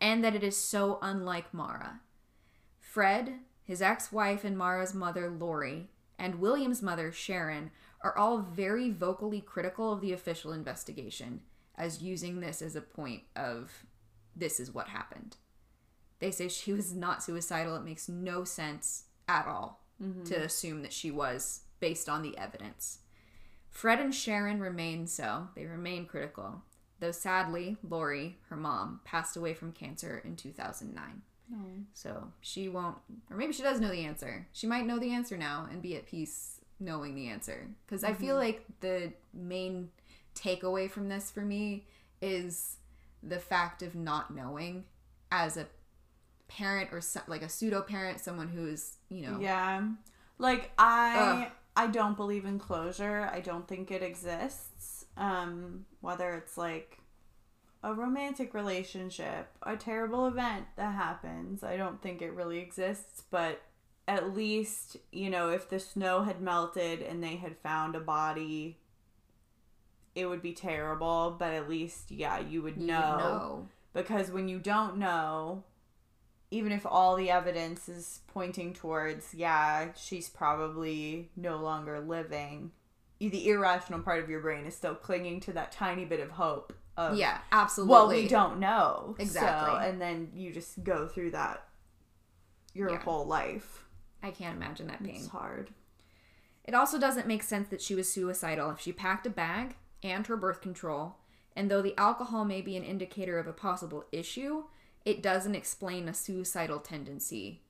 and that it is so unlike Maura. Fred, his ex wife, and Maura's mother, Lori, and William's mother, Sharon, are all very vocally critical of the official investigation as using this as a point of this is what happened. They say she was not suicidal. It makes no sense at all. Mm-hmm. to assume that she was based on the evidence. Fred and Sharon remain so. They remain critical. Though sadly, Lori, her mom, passed away from cancer in 2009. So she won't, or maybe she does know the answer. She might know the answer now and be at peace knowing the answer. Because I feel mm-hmm. like the main takeaway from this for me is the fact of not knowing as a parent or so, like a pseudo parent, someone who's, you know, Yeah. Like I Ugh. I don't believe in closure. I don't think it exists. Um whether it's like a romantic relationship, a terrible event that happens, I don't think it really exists, but at least, you know, if the snow had melted and they had found a body, it would be terrible, but at least yeah, you would know would know. because when you don't know even if all the evidence is pointing towards yeah she's probably no longer living the irrational part of your brain is still clinging to that tiny bit of hope of Yeah, absolutely. well we don't know Exactly. So- and then you just go through that your Yeah. whole life I can't imagine that pain. it's hard It also doesn't make sense that she was suicidal if she packed a bag and her birth control, and though the alcohol may be an indicator of a possible issue, it doesn't explain a suicidal tendency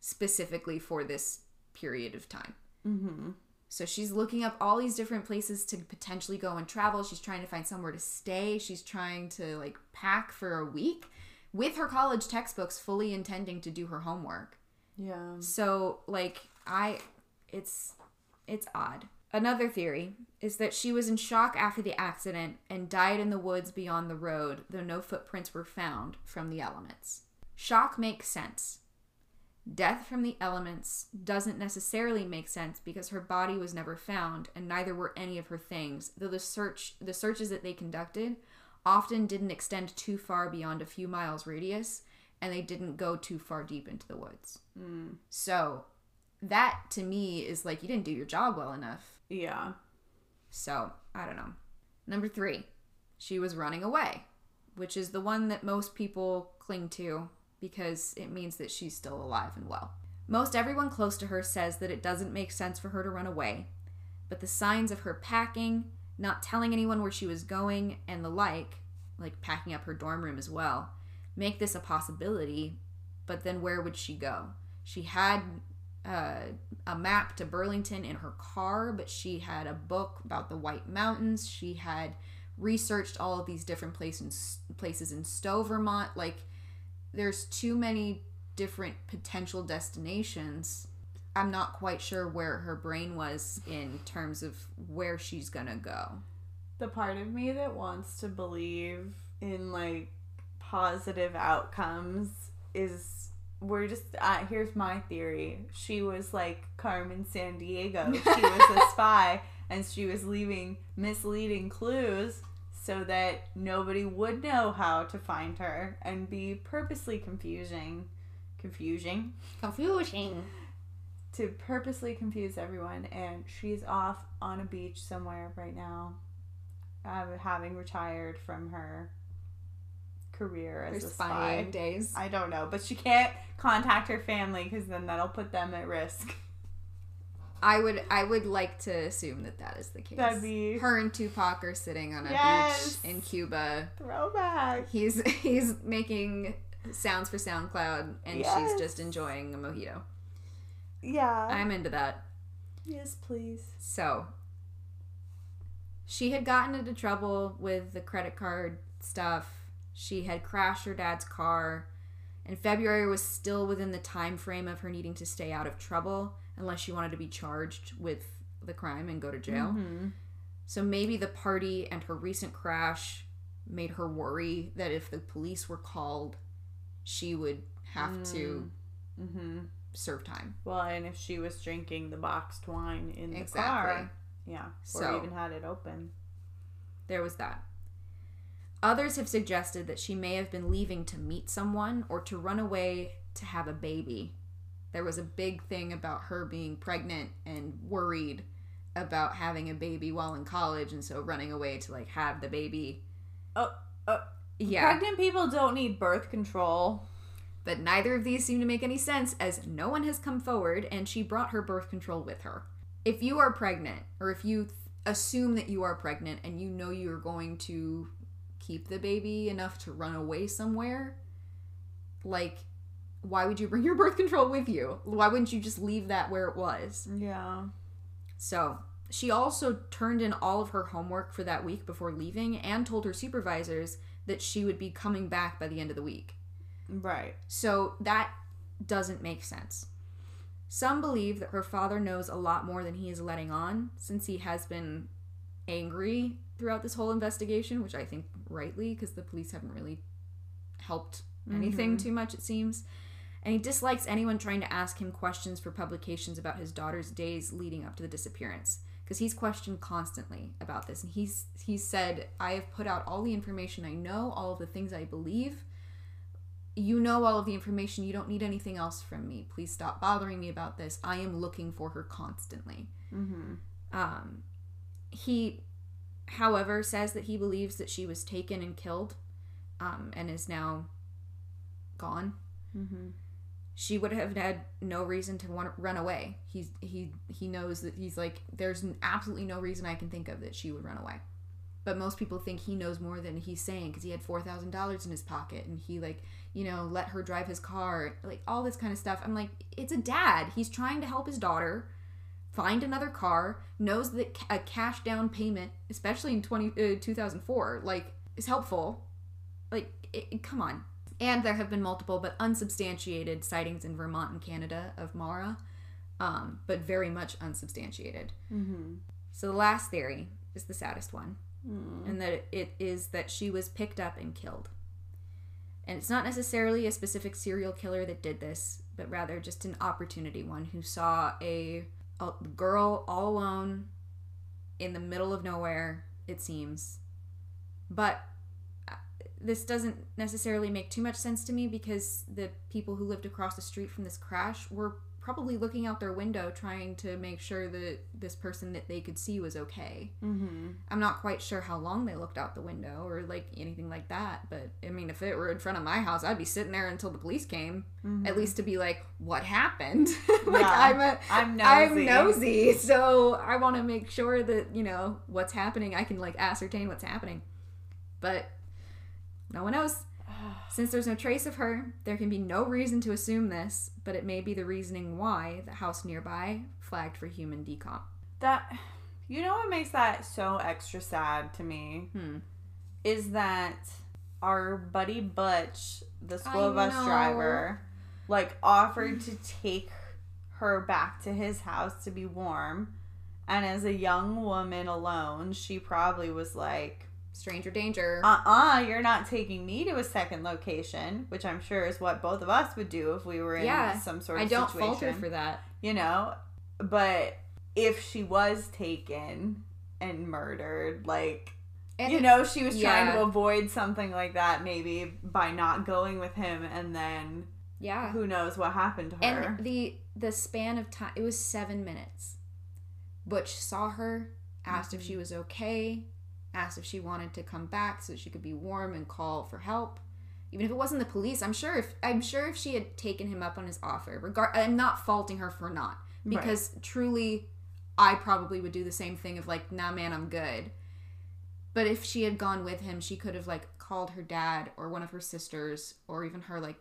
specifically for this period of time. mm-hmm So she's looking up all these different places to potentially go and travel. She's trying to find somewhere to stay. She's trying to like pack for a week with her college textbooks, fully intending to do her homework. yeah So like I it's it's odd. Another theory is that she was in shock after the accident and died in the woods beyond the road, though no footprints were found from the elements. Shock makes sense. Death from the elements doesn't necessarily make sense because her body was never found and neither were any of her things, though the search the searches that they conducted often didn't extend too far beyond a few miles radius and they didn't go too far deep into the woods. Hmm. So that to me is like you didn't do your job well enough. Yeah So I don't know. Number three, she was running away, which is the one that most people cling to because it means that she's still alive and well. Most everyone close to her says that it doesn't make sense for her to run away, but the signs of her packing, not telling anyone where she was going, and the like, like packing up her dorm room as well, make this a possibility. But then where would she go? She had uh, a map to Burlington in her car, but she had a book about the White Mountains. She had researched all of these different places places in Stowe, Vermont. Like, there's too many different potential destinations. I'm not quite sure where her brain was in terms of where she's gonna go. the part of me that wants to believe in like positive outcomes is we're just uh, here's my theory. She was like carmen san diego. <laughs> She was a spy and she was leaving misleading clues so that nobody would know how to find her and be purposely confusing confusing. Confusing. to purposely confuse everyone and she's off on a beach somewhere right now uh, having retired from her career as Her a spy days. i don't know but she can't contact her family because then that'll put them at risk <laughs> I would I would like to assume that that is the case. That'd be- her and Tupac are sitting on a Yes. beach in Cuba. throwback He's <laughs> he's making sounds for SoundCloud, and Yes. she's just enjoying a mojito. yeah I'm into that. yes please So she had gotten into trouble with the credit card stuff. She had crashed her dad's car, and February was still within the time frame of her needing to stay out of trouble unless she wanted to be charged with the crime and go to jail. Mhm. So maybe the party and her recent crash made her worry that if the police were called, she would have to Mhm. serve time. well and if she was drinking the boxed wine in the car yeah or So- even had it open There was that. Others have suggested that she may have been leaving to meet someone or to run away to have a baby. There was a big thing about her being pregnant and worried about having a baby while in college and so running away to like have the baby. Oh, oh, Yeah. Pregnant people don't need birth control. But neither of these seem to make any sense as no one has come forward and she brought her birth control with her. If you are pregnant, or if you th- assume that you are pregnant and you know you're going to keep the baby enough to run away somewhere, like, why would you bring your birth control with you? Why wouldn't you just leave that where it was? Yeah. So, she also turned in all of her homework for that week before leaving and told her supervisors that she would be coming back by the end of the week. Right. So that doesn't make sense. Some believe that her father knows a lot more than he is letting on since he has been angry throughout this whole investigation, which I think rightly because the police haven't really helped anything too much, it seems. And he dislikes anyone trying to ask him questions for publications about his daughter's days leading up to the disappearance because he's questioned constantly about this and he's he's said I have put out all the information I know, all of the things I believe. You know all of the information. You don't need anything else from me. Please stop bothering me about this. I am looking for her constantly. Mm-hmm. Um, he, however, says that he believes that she was taken and killed, um, and is now gone. Mm-hmm. She would have had no reason to want to run away. He's he he knows that he's like there's absolutely no reason I can think of that she would run away. But most people think he knows more than he's saying because he had four thousand dollars in his pocket and he like you know let her drive his car like all this kind of stuff. I'm like it's a dad. He's trying to help his daughter find another car. Knows that a cash down payment, especially in 20, uh, 2004, like is helpful. Like it, it- come on. And there have been multiple but unsubstantiated sightings in Vermont and Canada of Maura, um, but very much unsubstantiated. Mm-hmm. So the last theory is the saddest one, and that it is that she was picked up and killed. And it's not necessarily a specific serial killer that did this, but rather just an opportunity one who saw a, a girl all alone in the middle of nowhere, it seems. But uh, this doesn't necessarily make too much sense to me because the people who lived across the street from this crash were probably looking out their window trying to make sure that this person that they could see was okay. Mm-hmm. I'm not quite sure how long they looked out the window or like anything like that, but I mean, if it were in front of my house, I'd be sitting there until the police came, at least to be like, what happened? <laughs> like, Yeah. I'm a, I'm nosy. I'm nosy, so I want to make sure that you know what's happening. I can like ascertain what's happening, but no one knows. Since there's no trace of her, there can be no reason to assume this, but it may be the reasoning why the house nearby flagged for human decomp. That you know what makes that so extra sad to me Hmm. is that our buddy Butch, the school bus driver, like offered <sighs> to take her back to his house to be warm. And as a young woman alone, she probably was like, Stranger danger. uh uh-uh, uh, you are not taking me to a second location, which I'm sure is what both of us would do if we were in Yeah. some sort of situation. I don't situation. fault her for that. you know but if she was taken and murdered like And you know she was trying to avoid something like that maybe by not going with him and then yeah. who knows what happened to her And the the span of time it was seven minutes. Butch saw her, asked if she was okay, asked if she wanted to come back so she could be warm and call for help. Even if it wasn't the police, I'm sure if I'm sure if she had taken him up on his offer, regard I'm not faulting her for not. Right. Because truly I probably would do the same thing of like, nah man, I'm good. But if she had gone with him, she could have like called her dad or one of her sisters or even her like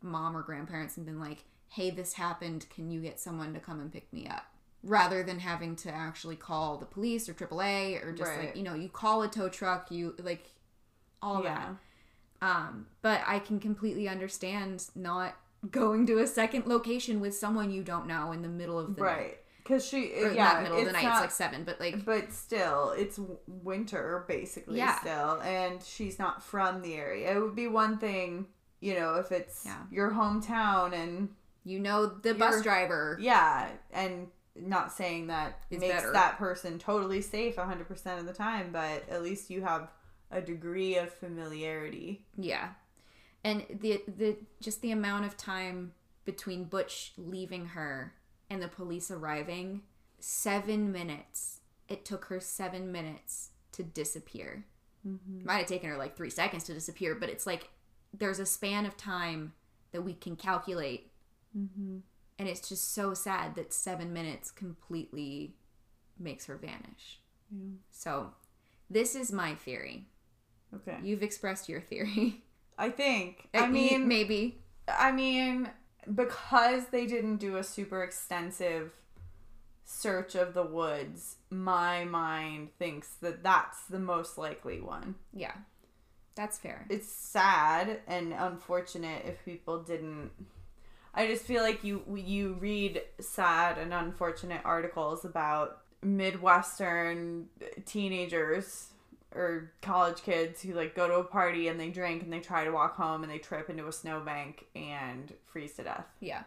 mom or grandparents and been like, hey, this happened. Can you get someone to come and pick me up? Rather than having to actually call the police or AAA or just Right. like, you know, you call a tow truck, you like all yeah that. Um, but I can completely understand not <laughs> going to a second location with someone you don't know in the middle of the night. right because she Or yeah not middle of the night, not- it's like seven, but like but still it's winter basically Yeah. still and she's not from the area it would be one thing you know if it's Yeah. your hometown and you know the bus driver. Yeah, and not saying that makes better. that person totally safe 100% of the time, but at least you have a degree of familiarity. Yeah. And the the just the amount of time between Butch leaving her and the police arriving, 7 minutes. It took her 7 minutes to disappear. Might have taken her like 3 seconds to disappear, but it's like there's a span of time that we can calculate. Mm-hmm. And it's just so sad that seven minutes completely makes her vanish. Yeah. So, this is my theory. Okay. You've expressed your theory. I think. <laughs> Uh, I mean, maybe. I mean, because they didn't do a super extensive search of the woods, my mind thinks that that's the most likely one. Yeah. That's fair. It's sad and unfortunate if people didn't. I just feel like you you read sad and unfortunate articles about midwestern teenagers or college kids who like go to a party and they drink and they try to walk home and they trip into a snowbank and freeze to death. Yeah.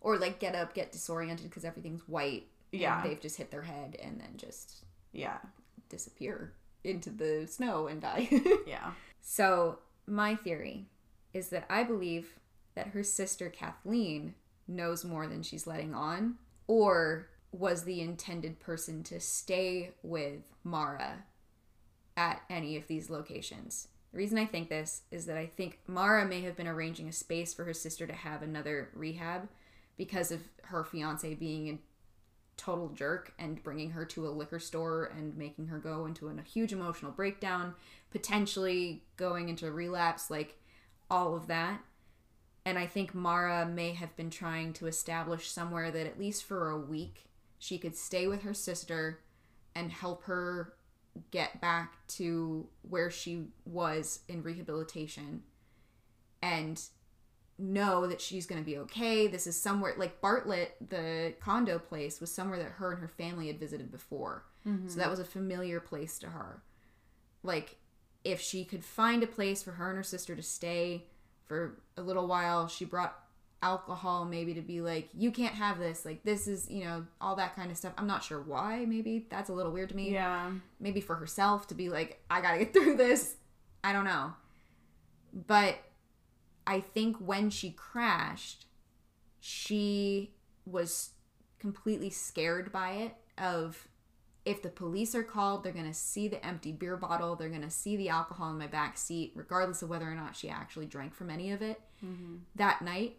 Or like get up, get disoriented because everything's white. Yeah. they've just hit their head and then just Yeah. disappear into the snow and die. <laughs> Yeah. so, my theory is that I believe that her sister Kathleen knows more than she's letting on, or was the intended person to stay with Maura at any of these locations. The reason I think this is that I think Mara may have been arranging a space for her sister to have another rehab because of her fiance being a total jerk and bringing her to a liquor store and making her go into a huge emotional breakdown, potentially going into relapse, like all of that. And I think Maura may have been trying to establish somewhere that at least for a week she could stay with her sister and help her get back to where she was in rehabilitation and know that she's going to be okay. This is somewhere like Bartlett, the condo place, was somewhere that her and her family had visited before. So mm-hmm. that was a familiar place to her. Like, if she could find a place for her and her sister to stay for a little while, she brought alcohol maybe to be like, you can't have this. Like, this is, you know, all that kind of stuff. I'm not sure why. Maybe that's a little weird to me Yeah. maybe for herself to be like, I gotta get <laughs> through this. I don't know. But I think when she crashed, she was completely scared by it of if the police are called, they're going to see the empty beer bottle, they're going to see the alcohol in my back seat, regardless of whether or not she actually drank from any of it mm-hmm. that night.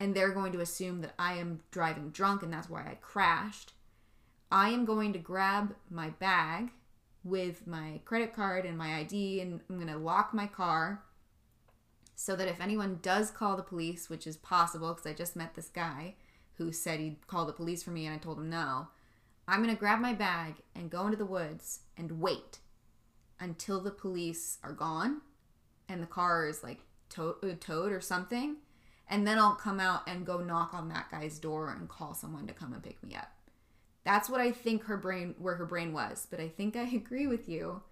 And they're going to assume that I am driving drunk and that's why I crashed. I am going to grab my bag with my credit card and my ID and I'm going to lock my car so that if anyone does call the police, which is possible because I just met this guy who said he'd call the police for me and I told him no, I'm going to grab my bag and go into the woods and wait until the police are gone and the car is like to- uh, towed or something. And then I'll come out and go knock on that guy's door and call someone to come and pick me up. That's what I think her brain, where her brain was. But I think I <laughs> agree with you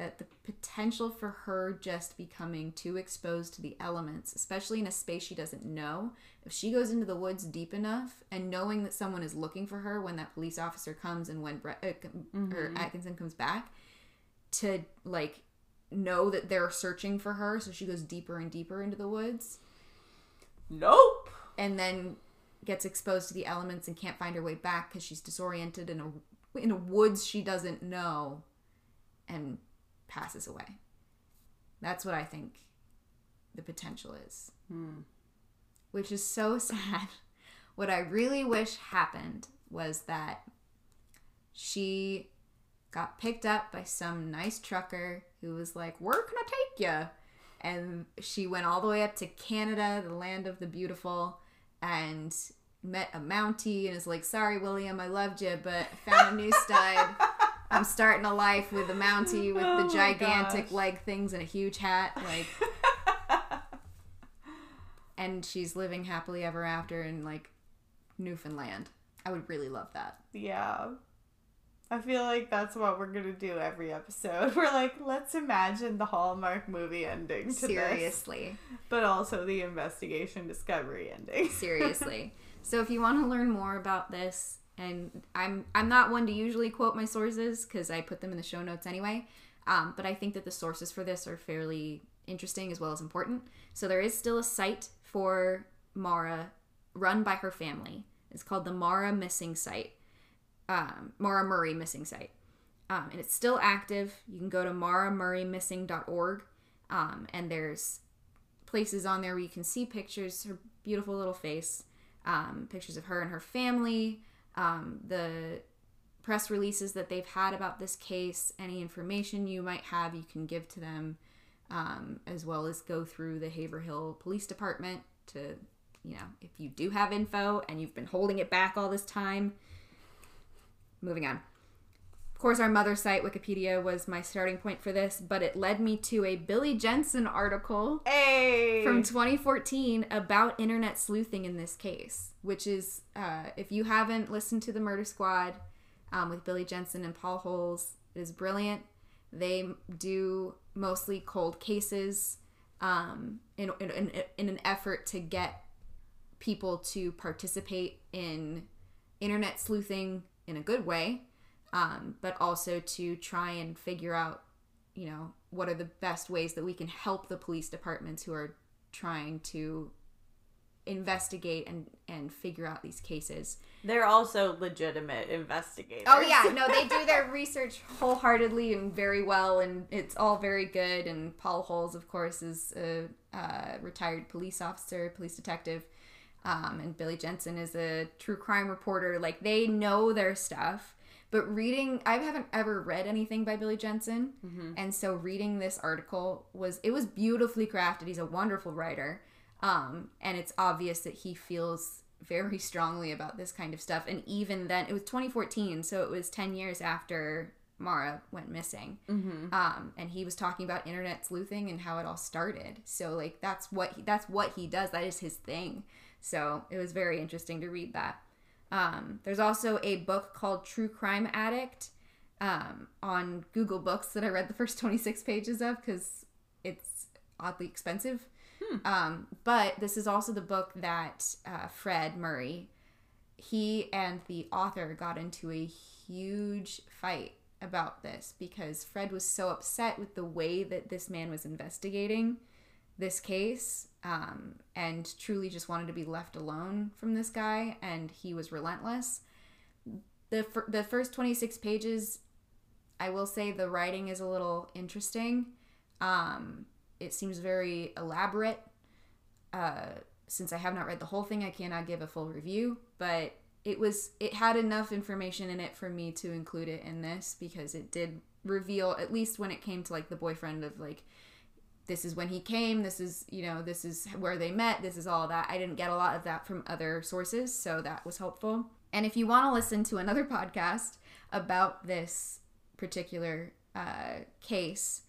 that the potential for her just becoming too exposed to the elements, especially in a space she doesn't know, if she goes into the woods deep enough and knowing that someone is looking for her when that police officer comes and when Brett, uh, or Atkinson comes back, to like know that they're searching for her, so she goes deeper and deeper into the woods. Nope. and then gets exposed to the elements and can't find her way back because she's disoriented in a in a woods she doesn't know. And passes away. That's what I think the potential is. Hmm. Which is so <laughs> sad. What I really wish happened was that she got picked up by some nice trucker who was like, Where can I take you? And she went all the way up to Canada, the land of the beautiful, and met a Mountie and is like, Sorry, William, I loved you, but found a new <laughs> stud. I'm starting a life with a Mountie with Oh the gigantic leg things and a huge hat. Like, <laughs> and she's living happily ever after in like Newfoundland. I would really love that. Yeah. I feel like that's what we're gonna do every episode. <laughs> We're like, let's imagine the Hallmark movie ending to this, Seriously. but also the investigation discovery ending. <laughs> Seriously. So if you want to learn more about this, and I'm I'm not one to usually quote my sources because I put them in the show notes anyway. Um, but I think that the sources for this are fairly interesting as well as important. So there is still a site for Maura run by her family. It's called the Maura Missing Site, um, Maura Murray Missing Site, um, and it's still active. You can go to mauramurraymissing.org, um, and there's places on there where you can see pictures, her beautiful little face, um, pictures of her and her family, um, the press releases that they've had about this case, any information you might have, you can give to them, um, as well as go through the Haverhill Police Department to, you know, if you do have info and you've been holding it back all this time. Moving on. Of course, our mother site, Wikipedia, was my starting point for this, but it led me to a Billy Jensen article Hey. from 2014 about internet sleuthing in this case, which is, uh, if you haven't listened to the Murder Squad um, with Billy Jensen and Paul Holes, it is brilliant. They do mostly cold cases um, in, in, in an effort to get people to participate in internet sleuthing in a good way, um, but also to try and figure out, you know, what are the best ways that we can help the police departments who are trying to investigate and and figure out these cases. They're also legitimate investigators. Oh yeah, no, they do their <laughs> research wholeheartedly and very well, and it's all very good. And Paul Holes, of course, is a uh, retired police officer, police detective, um, and Billy Jensen is a true crime reporter. Like they know their stuff. But reading, I haven't ever read anything by Billy Jensen, and so reading this article was it was beautifully crafted. He's a wonderful writer, um, and it's obvious that he feels very <laughs> strongly about this kind of stuff. And even then, it was 2014, so it was 10 years after Maura went missing. Mm-hmm. Um, and he was talking about internet sleuthing and how it all started. So like that's what he, that's what he does. That is his thing. So it was very interesting to read that. Um, there's also a book called True Crime Addict um, on Google Books that I read the first 26 pages of because it's oddly expensive. Um, but this is also the book that uh, Fred Murray, he and the author got into a huge fight about this because Fred was so upset with the way that this man was investigating this case um, and truly just wanted to be left alone from this guy, and he was relentless. The, fir- the first 26 pages, I will say the writing is a little interesting. Um, it seems very elaborate. Uh, since I have not read the whole thing, I cannot give a full review, but it was it had enough information in it for me to include it in this because it did reveal at least when it came to like the boyfriend of like this is when he came this is you know this is where they met this is all that. I didn't get a lot of that from other sources so that was helpful. And if you want to listen to another <laughs> podcast about this particular uh, case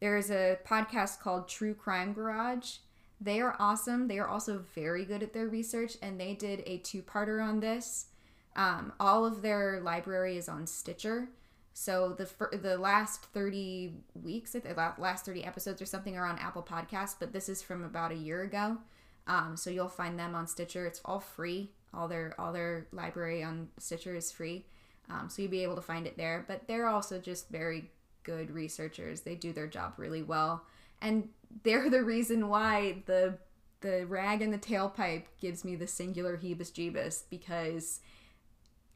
there is a podcast called true crime garage. They are awesome. They are also very good at their research and they did a two-parter on this. Um, all of their library is on stitcher so the fir- the last 30 weeks, the last 30 episodes or something are on Apple Podcasts, but this is from about a year ago. Um, so you'll find them on Stitcher. It's all free. All their all their library on Stitcher is free. Um, so you'll be able to find it there. But they're also just very good researchers. They do their job really well, and they're the reason why the the rag and the tailpipe gives me the singular heebus jeebus because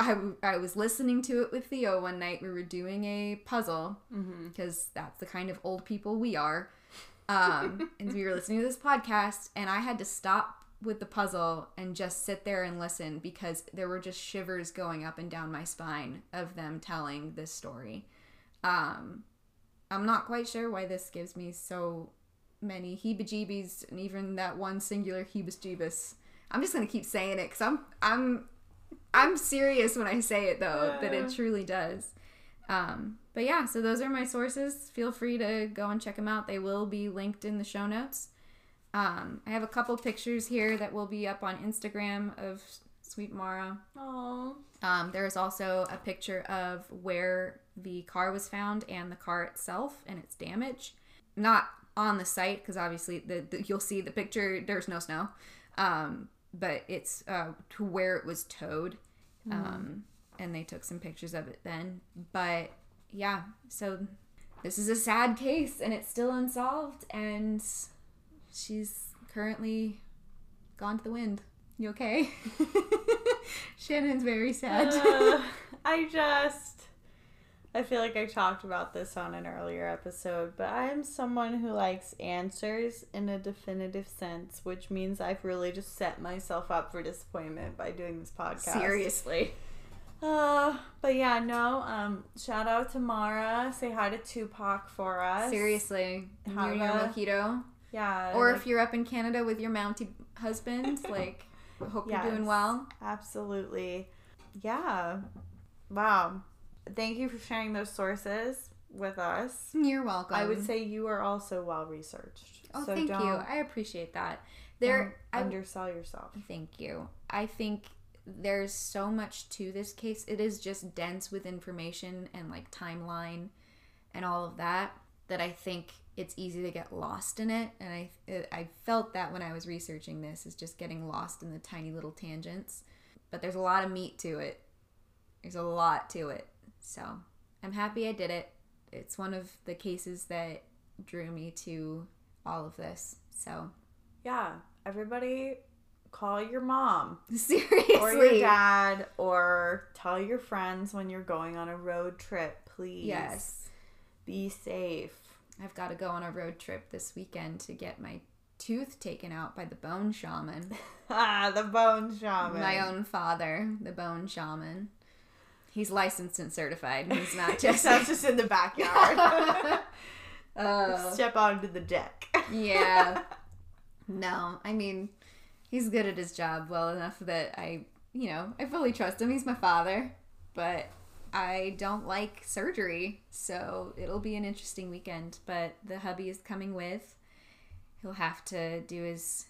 I, I was listening to it with Theo one night. We were doing a puzzle because that's the kind of old people we are. Um, <laughs> and we were listening to this podcast, and I had to stop with the puzzle and just sit there and listen because there were just shivers going up and down my spine of them telling this story. Um, I'm not quite sure why this gives me so many heebie-jeebies and even that one singular heebus-jeebus. I'm just gonna keep saying it because I'm I'm I'm serious when I say it though that it truly does. Um, but yeah, so those are my sources. Feel free to go and check them out. They will be linked in the show notes. Um, I have a couple pictures here that will be up on Instagram of Sweet Maura. Oh. Um, there is also a picture of where the car was found and the car itself and its damage. Not on the site because obviously the, the you'll see the picture. There's no snow, um, but it's uh, to where it was towed, um, and they took some pictures of it then. But yeah, so this is a sad case and it's still unsolved, and she's currently gone to the wind. You okay? <laughs> Shannon's very sad. Uh, <laughs> I just I feel like I talked about this on an earlier episode, but I am someone who likes answers in a definitive sense, which means I've really just set myself up for disappointment by doing this podcast. Seriously. Uh, but yeah, no. Um, shout out to Maura. Say hi to Tupac for us. Seriously. Have You're your mojito. Yeah. Or like, if you're up in Canada with your Mountie husband, <laughs> like, hope you're doing well. absolutely, yeah. Wow. Thank you for sharing those sources with us. You're welcome. I would say you are also well researched. Oh, so thank you. I appreciate that. There, I, don't undersell yourself. Thank you. I think there's so much to this case. It is just dense with information and like timeline and all of that that I think it's easy to get lost in it. And I it, I felt that when I was researching this is just getting lost in the tiny little tangents. But there's a lot of meat to it. There's a lot to it. So I'm happy I did it. It's one of the cases that drew me to all of this. So Yeah. Everybody call your mom <laughs> seriously, or your dad or tell your friends when you're going on a road trip, please. Yes. Be safe. I've got to go on a road trip this weekend to get my tooth taken out by the bone shaman. Ah, <laughs> the bone shaman. My own father, the bone shaman. He's licensed and certified. He's not <laughs> just. That's just in the backyard. <laughs> uh, Step onto the deck. yeah. <laughs> No, I mean, he's good at his job well enough that I, you know, I fully trust him. He's my father, but I don't like surgery, so it'll be an interesting weekend. But the hubby is coming with. He'll have to do his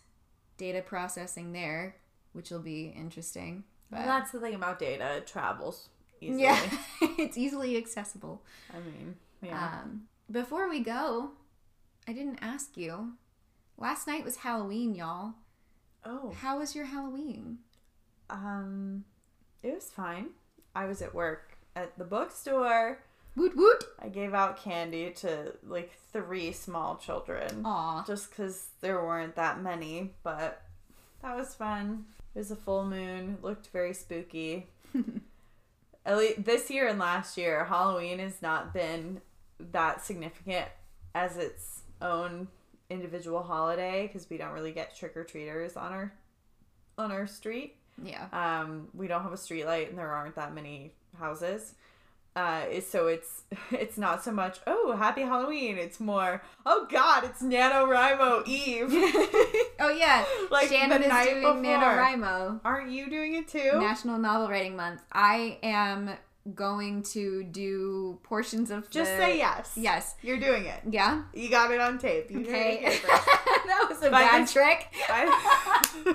data processing there, which will be interesting. But That's the thing about data. It travels easily. yeah, <laughs> it's easily accessible. I mean, yeah. Um, before we go, I didn't ask you. Last night was Halloween, y'all. oh. How was your Halloween? Um, it was fine. I was at work at the bookstore. Woot woot. I gave out candy to like three small children. Aw. Just because there weren't that many, but that was fun. It was a full moon. Looked very spooky. <laughs> At least this year and last year, Halloween has not been that significant as its own individual holiday because we don't really get trick or treaters on our on our street. Yeah. Um, we don't have a street light and there aren't that many houses. Uh, so it's <laughs> it's not so much oh happy Halloween. It's more oh God it's NaNoWriMo Eve. <laughs> Oh yeah. <laughs> Like Shannon the is night doing before. NaNoWriMo. Aren't you doing it too? National Novel Writing Month. I am going to do portions of Just the- say yes. Yes. You're doing it. Yeah. You got it on tape. You Okay. heard it here first. that was a By bad the- trick. by,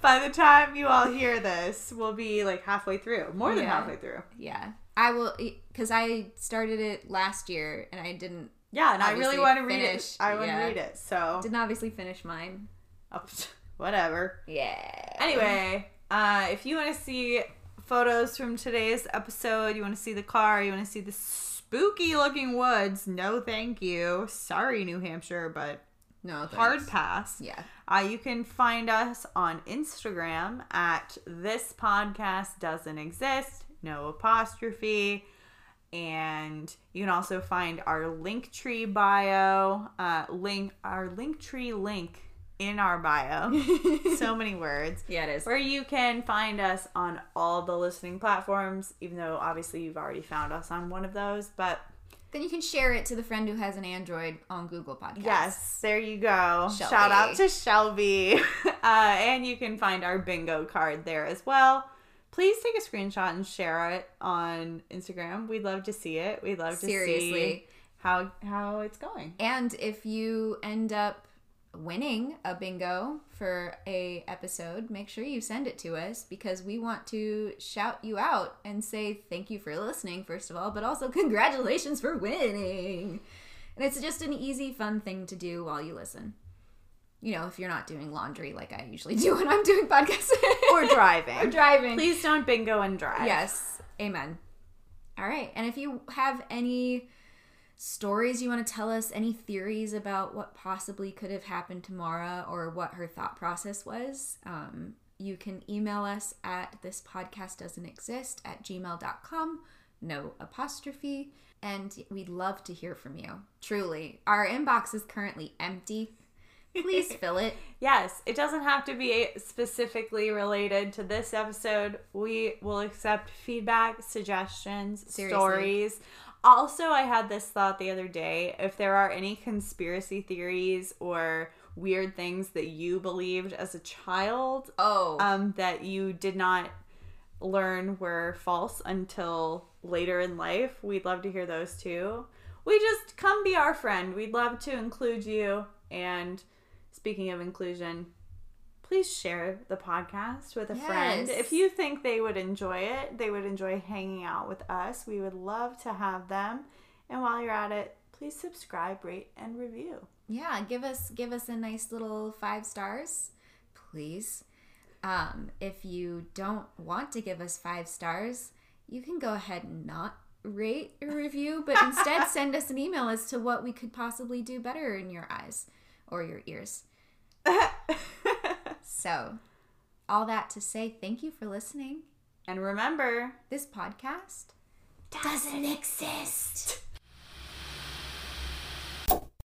by the time you all hear this, we'll be like halfway through, more than Yeah. halfway through. Yeah. I will because I started it last year and I didn't Yeah, and I really want to read it. I want to yeah. read it. So didn't obviously finish mine. oh, <laughs> whatever. Yeah. Anyway, uh, if you want to see photos from today's episode, you want to see the car, you want to see the spooky looking woods, no thank you. Sorry, New Hampshire, but No. Thanks. hard pass. Yeah. Uh, you can find us on Instagram at this podcast doesn't exist, no apostrophe. And you can also find our Linktree bio, uh, link our Linktree link in our bio. <laughs> so many words. Yeah, it is. Where you can find us on all the listening platforms, even though obviously you've already found us on one of those. But Then you can share it to the friend who has an Android on Google Podcasts. Yes, there you go. Shelby. Shout out to Shelby. <laughs> uh, and you can find our bingo card there as well. Please take a screenshot and share it on Instagram. We'd love to see it. We'd love to see how how it's going. And if you end up winning a bingo for a episode, make sure you send it to us because we want to shout you out and say thank you for listening first of all, but also <laughs> congratulations for winning. And it's just an easy fun thing to do while you listen. You know, if you're not doing laundry like I usually do <laughs> when I'm doing podcasts Or <laughs> driving. or driving. Please don't bingo and drive. Yes. Amen. All right. And if you have any stories you want to tell us, any theories about what possibly could have happened to Maura or what her thought process was, um, you can email us at this podcast doesn't exist at gmail.com. no apostrophe. And we'd love to hear from you. Truly. Our inbox is currently empty. Please <laughs> fill it. Yes, it doesn't have to be specifically related to this episode. We will accept feedback, suggestions, Seriously. stories. Also, I had this thought the other day if there are any conspiracy theories or weird things that you believed as a child Oh, um, that you did not learn were false until later in life, we'd love to hear those too. We just come be our friend. We'd love to include you. And speaking of inclusion, please share the podcast with a friend. If you think they would enjoy it, they would enjoy hanging out with us. We would love to have them. And while you're at it, please subscribe, rate, and review. yeah, give us give us a nice little five stars, please. Um, if you don't want to give us five stars, you can go ahead and not rate or review, but instead <laughs> send us an email as to what we could possibly do better in your eyes or your ears. <laughs> So, all that to say, thank you for listening. and remember, This podcast doesn't exist. <laughs>